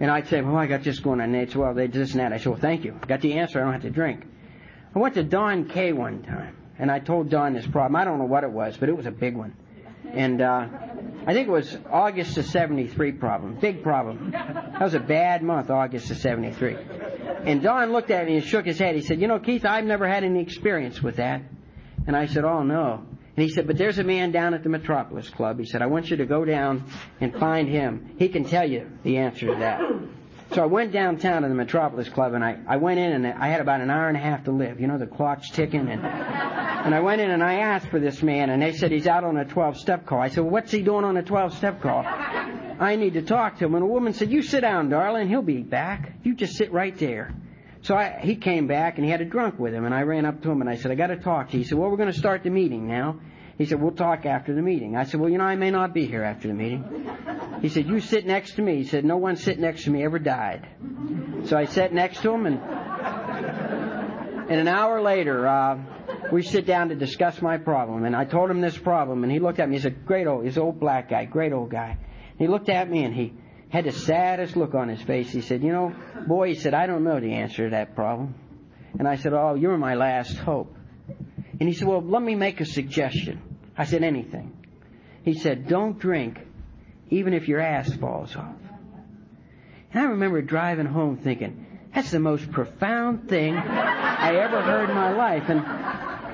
And I'd say, well, I got this going on. And they'd say, well, they this and that. I said, well, thank you. I Got the answer. I don't have to drink. I went to Don K one time. And I told Don this problem. I don't know what it was, but it was a big one. And, uh, I think it was August of 73 problem. Big problem. That was a bad month, August of 73. And Don looked at me and shook his head. He said, you know, Keith, I've never had any experience with that. And I said, oh no. And he said, but there's a man down at the Metropolis Club. He said, I want you to go down and find him. He can tell you the answer to that. So I went downtown to the Metropolis Club and I, I went in and I had about an hour and a half to live. You know, the clock's ticking and, and I went in and I asked for this man and they said he's out on a 12 step call. I said, well, what's he doing on a 12 step call? I need to talk to him. And a woman said, you sit down, darling. He'll be back. You just sit right there. So I, he came back and he had a drunk with him and I ran up to him and I said, I got to talk to you. He said, well, we're going to start the meeting now. He said, we'll talk after the meeting. I said, well, you know, I may not be here after the meeting. He said, you sit next to me. He said, no one sit next to me ever died. So I sat next to him and, and an hour later, uh, we sit down to discuss my problem. And I told him this problem and he looked at me. He's a great old, he's an old black guy, great old guy. He looked at me and he had the saddest look on his face. He said, you know, boy, he said, I don't know the answer to that problem. And I said, oh, you're my last hope. And he said, well, let me make a suggestion. I said, anything. He said, don't drink even if your ass falls off. And I remember driving home thinking, that's the most profound thing I ever heard in my life. And,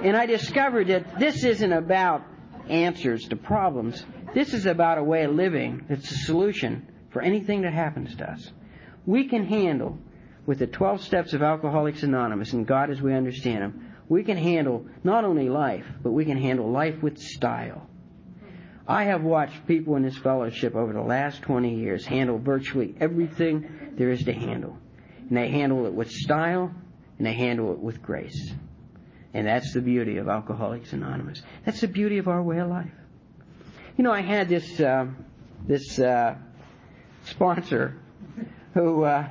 and I discovered that this isn't about answers to problems. This is about a way of living that's a solution for anything that happens to us. We can handle, with the 12 steps of Alcoholics Anonymous and God as we understand Him, we can handle not only life, but we can handle life with style. I have watched people in this fellowship over the last 20 years handle virtually everything there is to handle. And they handle it with style, and they handle it with grace. And that's the beauty of Alcoholics Anonymous. That's the beauty of our way of life. You know, I had this, uh, this, uh, sponsor who, uh,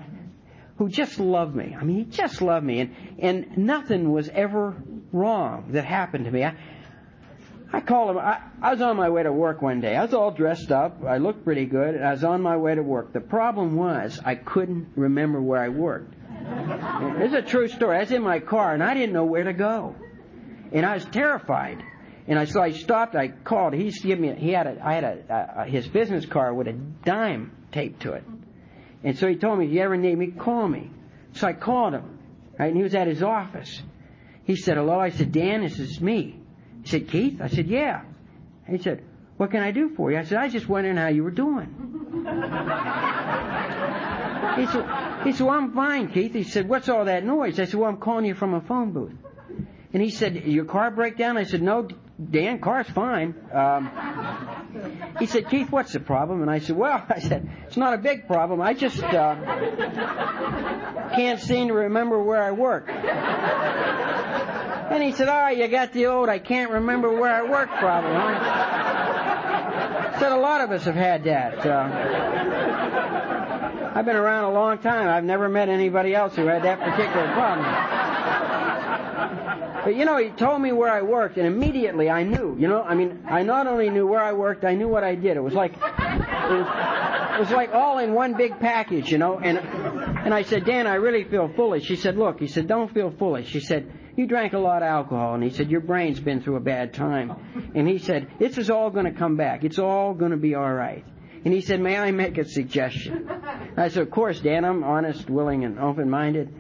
who just loved me. I mean, he just loved me, and and nothing was ever wrong that happened to me. I, I called him. I, I was on my way to work one day. I was all dressed up. I looked pretty good, I was on my way to work. The problem was I couldn't remember where I worked. It's a true story. I was in my car, and I didn't know where to go, and I was terrified. And I so I stopped. I called. He gave me. He had a. I had a, a his business card with a dime taped to it. And so he told me, if you ever need me, call me. So I called him, right? And he was at his office. He said, hello. I said, Dan, this is me. He said, Keith? I said, yeah. He said, what can I do for you? I said, I was just wondering how you were doing. he said, he said, well, I'm fine, Keith. He said, what's all that noise? I said, well, I'm calling you from a phone booth. And he said, your car break down? I said, no, Dan, car's fine. Um, he said, Keith, what's the problem? And I said, well, I said, it's not a big problem. I just uh, can't seem to remember where I work. And he said, oh, you got the old I can't remember where I work problem, huh? Said a lot of us have had that. Uh, I've been around a long time. I've never met anybody else who had that particular problem. But you know, he told me where I worked, and immediately I knew. You know, I mean, I not only knew where I worked, I knew what I did. It was like, it was, it was like all in one big package, you know. And and I said, Dan, I really feel foolish. She said, Look, he said, don't feel foolish. She said, you drank a lot of alcohol, and he said, your brain's been through a bad time. And he said, this is all going to come back. It's all going to be all right. And he said, may I make a suggestion? I said, of course, Dan. I'm honest, willing, and open-minded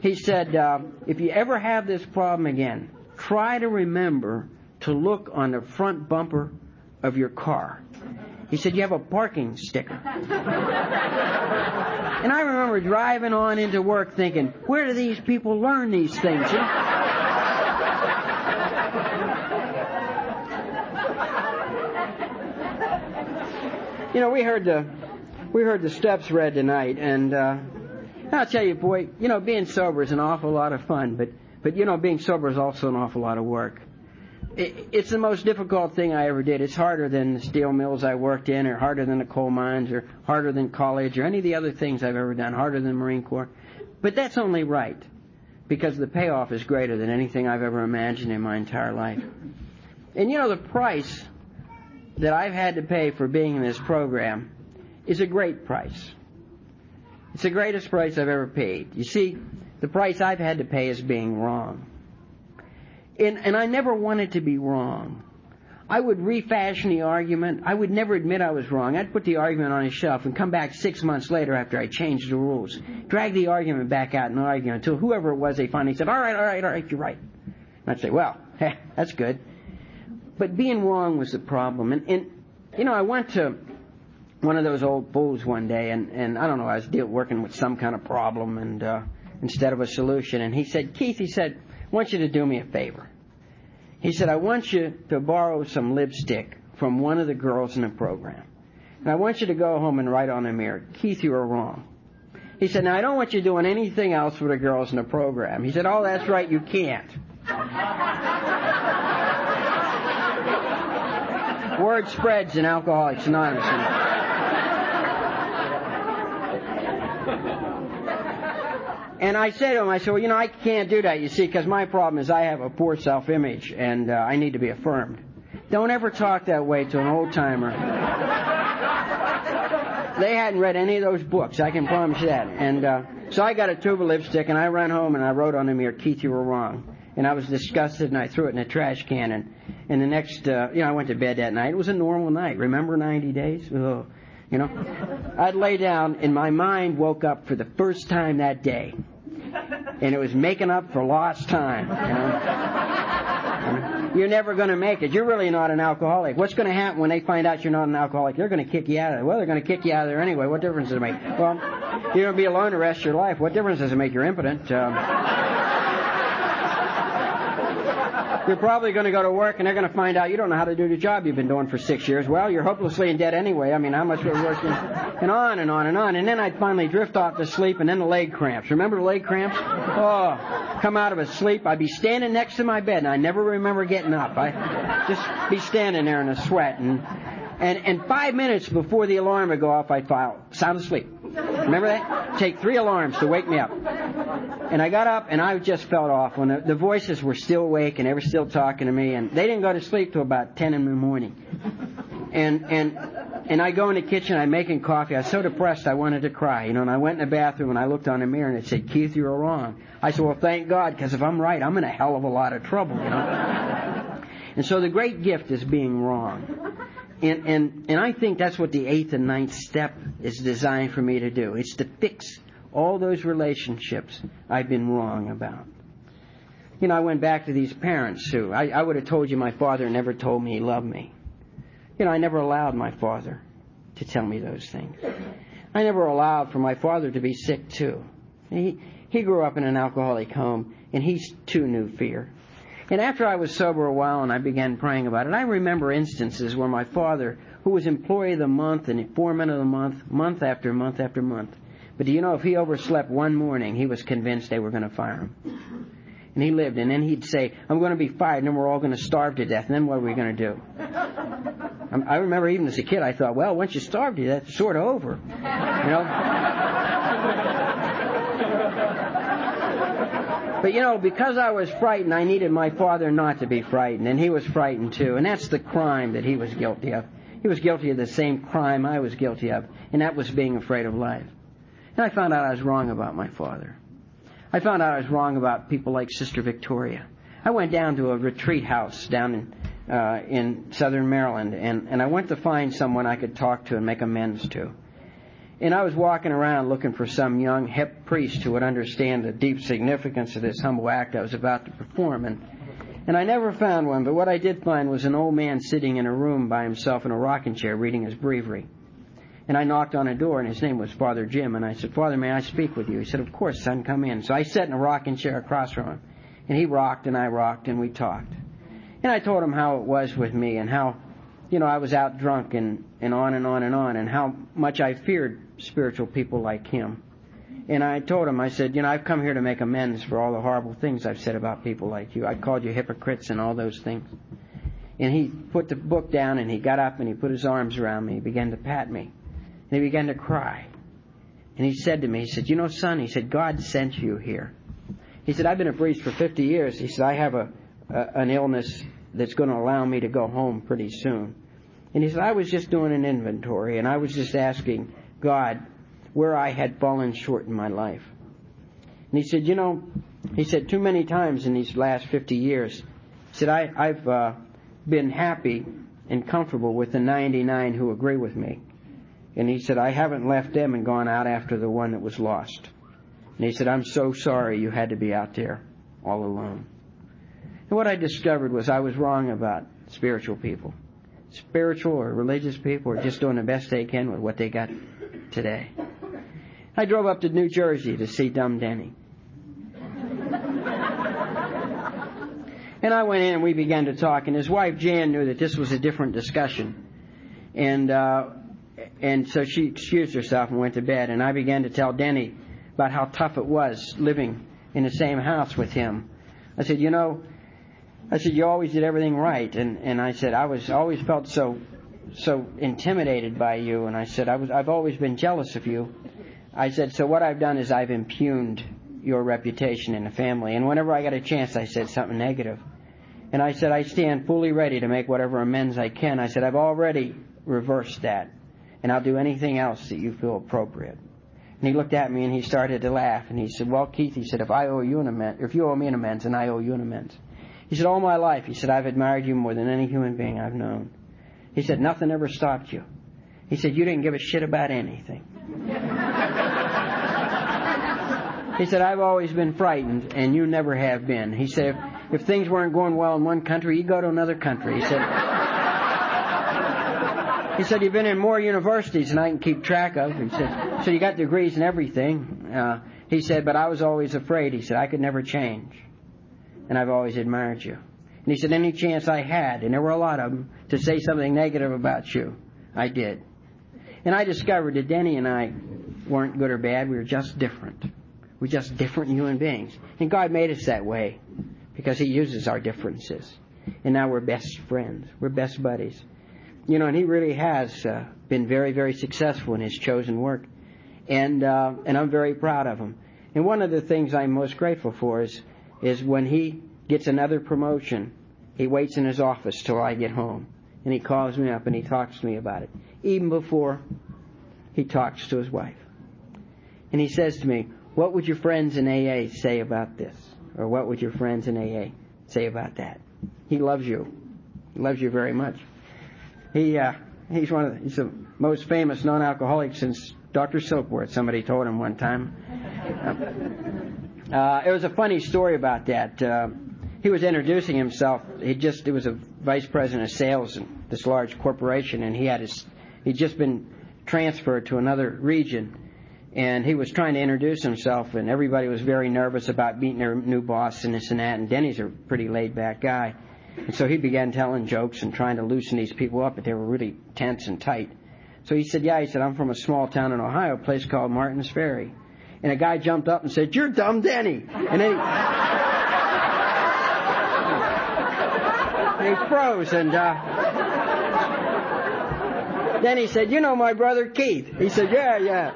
he said, uh, if you ever have this problem again, try to remember to look on the front bumper of your car. He said, you have a parking sticker. and I remember driving on into work thinking, where do these people learn these things? You know? you know, we heard the we heard the steps read tonight, and uh, I'll tell you, boy, you know, being sober is an awful lot of fun, but, but you know, being sober is also an awful lot of work. It, it's the most difficult thing I ever did. It's harder than the steel mills I worked in, or harder than the coal mines, or harder than college, or any of the other things I've ever done, harder than the Marine Corps. But that's only right, because the payoff is greater than anything I've ever imagined in my entire life. And you know, the price that I've had to pay for being in this program is a great price. It's the greatest price I've ever paid. You see, the price I've had to pay is being wrong. And, and I never wanted to be wrong. I would refashion the argument. I would never admit I was wrong. I'd put the argument on a shelf and come back six months later after I changed the rules. Drag the argument back out and argue until whoever it was they finally said, all right, all right, all right, you're right. And I'd say, well, that's good. But being wrong was the problem. And, and you know, I went to one of those old fools one day, and, and I don't know, I was deal, working with some kind of problem, and uh, instead of a solution, and he said, Keith, he said, I want you to do me a favor. He said, I want you to borrow some lipstick from one of the girls in the program. And I want you to go home and write on the mirror, Keith, you are wrong. He said, now I don't want you doing anything else for the girls in the program. He said, oh, that's right, you can't. Word spreads in Alcoholics Anonymous. And I said to him, I said, well, you know, I can't do that, you see, because my problem is I have a poor self-image and uh, I need to be affirmed. Don't ever talk that way to an old timer. they hadn't read any of those books, I can promise you that. And uh, so I got a tube of lipstick and I ran home and I wrote on the mirror, Keith, you were wrong. And I was disgusted and I threw it in a trash can. And, and the next, uh, you know, I went to bed that night. It was a normal night. Remember 90 days? Ugh. You know, I'd lay down and my mind woke up for the first time that day, and it was making up for lost time. You know? You're never going to make it. You're really not an alcoholic. What's going to happen when they find out you're not an alcoholic? They're going to kick you out of there. Well, they're going to kick you out of there anyway. What difference does it make? Well, you're going to be alone the rest of your life. What difference does it make? You're impotent. Um, you're probably going to go to work and they're going to find out you don't know how to do the job you've been doing for six years. Well, you're hopelessly in debt anyway. I mean, how much we're working? And on and on and on. And then I'd finally drift off to sleep and then the leg cramps. Remember the leg cramps? Oh, come out of a sleep. I'd be standing next to my bed and I never remember getting up. I just be standing there in a sweat and and, and five minutes before the alarm would go off, I'd file sound asleep. Remember that? Take three alarms to wake me up. And I got up and I just felt off when the, the voices were still awake and they were still talking to me and they didn't go to sleep till about 10 in the morning. And, and, and I go in the kitchen, I'm making coffee. I was so depressed I wanted to cry, you know, and I went in the bathroom and I looked on the mirror and it said, Keith, you were wrong. I said, well, thank God, because if I'm right, I'm in a hell of a lot of trouble, you know. And so the great gift is being wrong. And, and, and I think that's what the eighth and ninth step is designed for me to do. It's to fix all those relationships I've been wrong about. You know, I went back to these parents who, I, I would have told you my father never told me he loved me. You know, I never allowed my father to tell me those things. I never allowed for my father to be sick too. He, he grew up in an alcoholic home and he too knew fear. And after I was sober a while and I began praying about it, I remember instances where my father, who was employee of the month and foreman of the month, month after month after month, but do you know if he overslept one morning, he was convinced they were going to fire him. And he lived, and then he'd say, I'm going to be fired, and then we're all going to starve to death, and then what are we going to do? I remember even as a kid, I thought, well, once you starve to death, it's sort of over. You know? But you know, because I was frightened, I needed my father not to be frightened, and he was frightened too. And that's the crime that he was guilty of. He was guilty of the same crime I was guilty of, and that was being afraid of life. And I found out I was wrong about my father. I found out I was wrong about people like Sister Victoria. I went down to a retreat house down in uh, in southern Maryland, and, and I went to find someone I could talk to and make amends to. And I was walking around looking for some young hip priest who would understand the deep significance of this humble act I was about to perform. And, and I never found one, but what I did find was an old man sitting in a room by himself in a rocking chair reading his breviary. And I knocked on a door, and his name was Father Jim. And I said, Father, may I speak with you? He said, Of course, son, come in. So I sat in a rocking chair across from him. And he rocked, and I rocked, and we talked. And I told him how it was with me, and how, you know, I was out drunk, and, and on and on and on, and how much I feared spiritual people like him. And I told him, I said, you know, I've come here to make amends for all the horrible things I've said about people like you. I called you hypocrites and all those things. And he put the book down and he got up and he put his arms around me. He began to pat me. And he began to cry. And he said to me, he said, you know, son, he said, God sent you here. He said, I've been a priest for 50 years. He said, I have a, a an illness that's going to allow me to go home pretty soon. And he said, I was just doing an inventory and I was just asking, God where I had fallen short in my life. And he said, You know, he said, too many times in these last 50 years, he said, I, I've uh, been happy and comfortable with the 99 who agree with me. And he said, I haven't left them and gone out after the one that was lost. And he said, I'm so sorry you had to be out there all alone. And what I discovered was I was wrong about spiritual people. spiritual or religious people are just doing the best they can with what they got today. I drove up to New Jersey to see Dumb Denny. and I went in and we began to talk, and his wife Jan knew that this was a different discussion. And, uh, and so she excused herself and went to bed, and I began to tell Denny about how tough it was living in the same house with him. I said, you know, I said, you always did everything right. And, and I said, I was always felt so, so intimidated by you. And I said, I was, I've always been jealous of you. I said, so what I've done is I've impugned your reputation in the family. And whenever I got a chance, I said something negative. And I said, I stand fully ready to make whatever amends I can. I said, I've already reversed that. And I'll do anything else that you feel appropriate. And he looked at me and he started to laugh. And he said, Well, Keith, he said, if I owe you an amends, if you owe me an amends, and I owe you an amends. He said, All my life, he said, I've admired you more than any human being I've known. He said, Nothing ever stopped you. He said, You didn't give a shit about anything. he said, I've always been frightened, and you never have been. He said, If, if things weren't going well in one country, you go to another country. He said, he said, You've been in more universities than I can keep track of. He said, So you got degrees and everything. Uh, he said, But I was always afraid. He said, I could never change. And I've always admired you. And he said, Any chance I had, and there were a lot of them, to say something negative about you, I did. And I discovered that Denny and I weren't good or bad. We were just different. We're just different human beings. And God made us that way because He uses our differences. And now we're best friends. We're best buddies. You know, and he really has uh, been very, very successful in his chosen work, and uh, and I'm very proud of him. And one of the things I'm most grateful for is is when he gets another promotion, he waits in his office till I get home, and he calls me up and he talks to me about it, even before he talks to his wife. And he says to me, "What would your friends in AA say about this?" Or what would your friends in AA say about that? He loves you. He loves you very much. He uh, he's one of the, he's the most famous non-alcoholic since Dr. Silkworth. Somebody told him one time. Uh, uh, it was a funny story about that. Uh, he was introducing himself. He just he was a vice president of sales in this large corporation, and he had his he'd just been transferred to another region, and he was trying to introduce himself, and everybody was very nervous about meeting their new boss and this and that. And Denny's a pretty laid back guy. And so he began telling jokes and trying to loosen these people up, but they were really tense and tight. So he said, Yeah, he said, I'm from a small town in Ohio, a place called Martin's Ferry. And a guy jumped up and said, You're dumb Denny. And then he, he froze and uh, then he said, You know my brother Keith. He said, Yeah, yeah.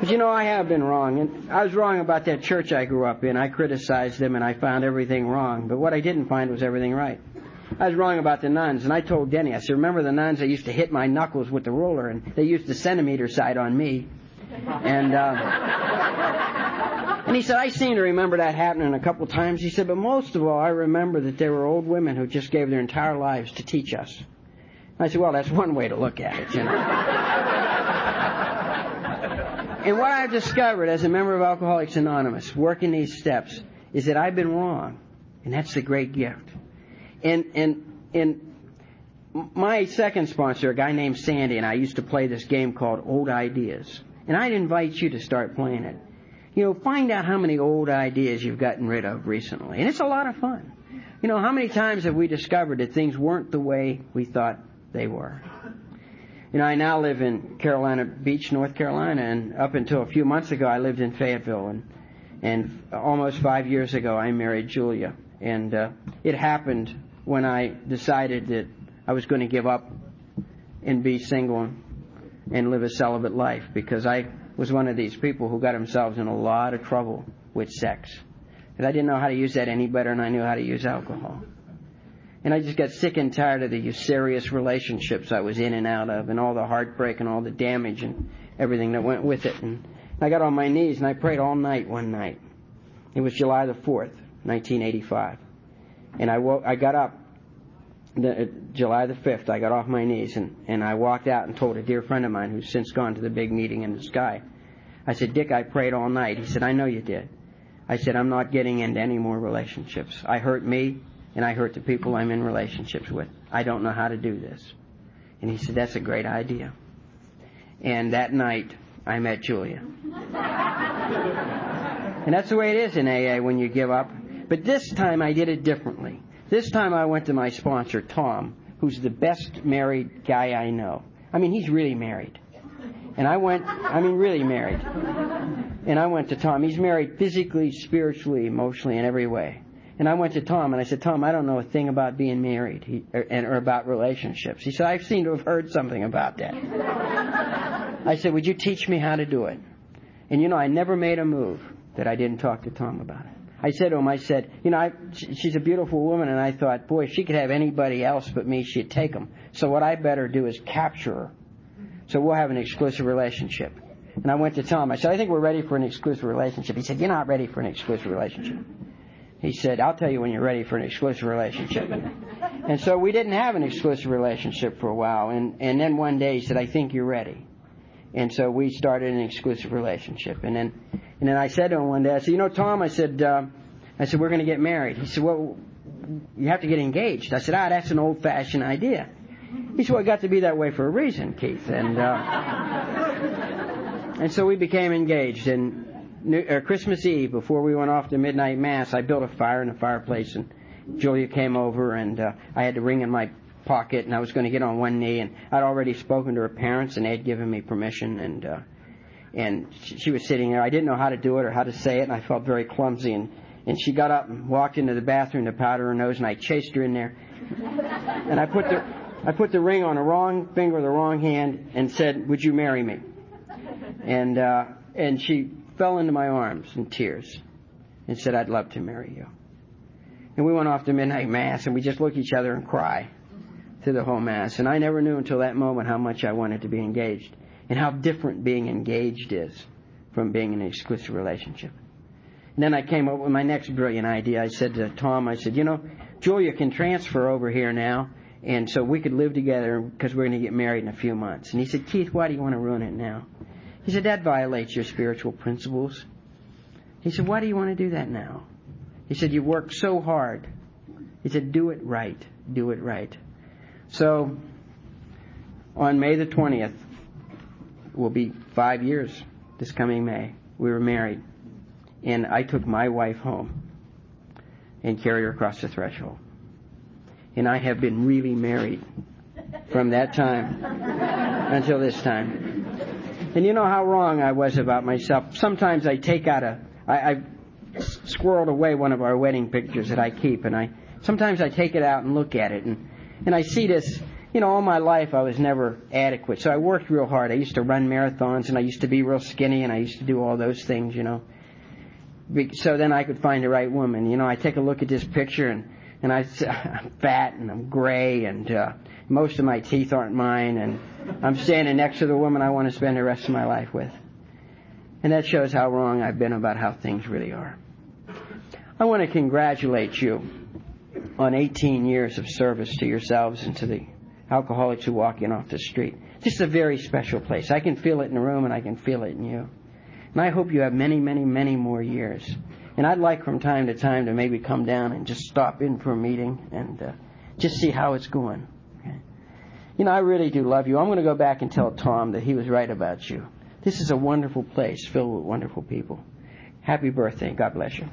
But you know, I have been wrong. And I was wrong about that church I grew up in. I criticized them and I found everything wrong. But what I didn't find was everything right. I was wrong about the nuns, and I told Denny, I said, remember the nuns that used to hit my knuckles with the ruler, and they used the centimeter side on me. And, uh, and he said, I seem to remember that happening a couple times. He said, but most of all, I remember that there were old women who just gave their entire lives to teach us. I said, well, that's one way to look at it, you know. And what I've discovered as a member of Alcoholics Anonymous, working these steps, is that I've been wrong. And that's the great gift. And, and, and my second sponsor, a guy named Sandy, and I used to play this game called Old Ideas. And I'd invite you to start playing it. You know, find out how many old ideas you've gotten rid of recently. And it's a lot of fun. You know, how many times have we discovered that things weren't the way we thought they were? You know, I now live in Carolina Beach, North Carolina, and up until a few months ago, I lived in Fayetteville, and and almost five years ago, I married Julia, and uh, it happened when I decided that I was going to give up and be single and live a celibate life because I was one of these people who got themselves in a lot of trouble with sex. Because I didn't know how to use that any better than I knew how to use alcohol. And I just got sick and tired of the usurious relationships I was in and out of and all the heartbreak and all the damage and everything that went with it. And I got on my knees and I prayed all night one night. It was July the 4th, 1985. And I woke, I got up the, uh, July the 5th, I got off my knees and, and I walked out and told a dear friend of mine who's since gone to the big meeting in the sky. I said, Dick, I prayed all night. He said, I know you did. I said, I'm not getting into any more relationships. I hurt me. And I hurt the people I'm in relationships with. I don't know how to do this. And he said, That's a great idea. And that night, I met Julia. and that's the way it is in AA when you give up. But this time I did it differently. This time I went to my sponsor, Tom, who's the best married guy I know. I mean, he's really married. And I went, I mean, really married. And I went to Tom. He's married physically, spiritually, emotionally, in every way. And I went to Tom and I said, Tom, I don't know a thing about being married he, or, and, or about relationships. He said, I seem to have heard something about that. I said, Would you teach me how to do it? And you know, I never made a move that I didn't talk to Tom about it. I said to him, I said, you know, I, she's a beautiful woman, and I thought, boy, if she could have anybody else but me, she'd take him. So what I better do is capture her. So we'll have an exclusive relationship. And I went to Tom. I said, I think we're ready for an exclusive relationship. He said, You're not ready for an exclusive relationship. He said, I'll tell you when you're ready for an exclusive relationship. and so we didn't have an exclusive relationship for a while. And, and then one day he said, I think you're ready. And so we started an exclusive relationship. And then, and then I said to him one day, I said, you know, Tom, I said, uh, I said, we're going to get married. He said, well, you have to get engaged. I said, ah, that's an old fashioned idea. He said, well, it got to be that way for a reason, Keith. And, uh, and so we became engaged. And New, uh, Christmas Eve, before we went off to midnight mass, I built a fire in the fireplace, and Julia came over, and uh, I had the ring in my pocket, and I was going to get on one knee, and I'd already spoken to her parents, and they had given me permission, and uh, and she, she was sitting there. I didn't know how to do it or how to say it, and I felt very clumsy, and and she got up and walked into the bathroom to powder her nose, and I chased her in there, and I put the I put the ring on the wrong finger, the wrong hand, and said, "Would you marry me?" And uh, and she fell into my arms in tears and said, I'd love to marry you. And we went off to midnight mass and we just looked at each other and cry through the whole mass. And I never knew until that moment how much I wanted to be engaged and how different being engaged is from being in an exclusive relationship. And then I came up with my next brilliant idea. I said to Tom, I said, you know, Julia can transfer over here now, and so we could live together because we're going to get married in a few months. And he said, Keith, why do you want to ruin it now? He said, That violates your spiritual principles. He said, Why do you want to do that now? He said, You work so hard. He said, Do it right. Do it right. So, on May the 20th, will be five years this coming May. We were married. And I took my wife home and carried her across the threshold. And I have been really married from that time until this time. And you know how wrong I was about myself. Sometimes I take out a, I, I squirreled away one of our wedding pictures that I keep, and I sometimes I take it out and look at it, and and I see this. You know, all my life I was never adequate, so I worked real hard. I used to run marathons, and I used to be real skinny, and I used to do all those things. You know, so then I could find the right woman. You know, I take a look at this picture, and and I, I'm fat, and I'm gray, and uh, most of my teeth aren't mine, and I'm standing next to the woman I want to spend the rest of my life with. And that shows how wrong I've been about how things really are. I want to congratulate you on 18 years of service to yourselves and to the alcoholics who walk in off the street. This is a very special place. I can feel it in the room and I can feel it in you. And I hope you have many, many, many more years. And I'd like from time to time to maybe come down and just stop in for a meeting and uh, just see how it's going you know, I really do love you. I'm going to go back and tell Tom that he was right about you. This is a wonderful place filled with wonderful people. Happy birthday. God bless you.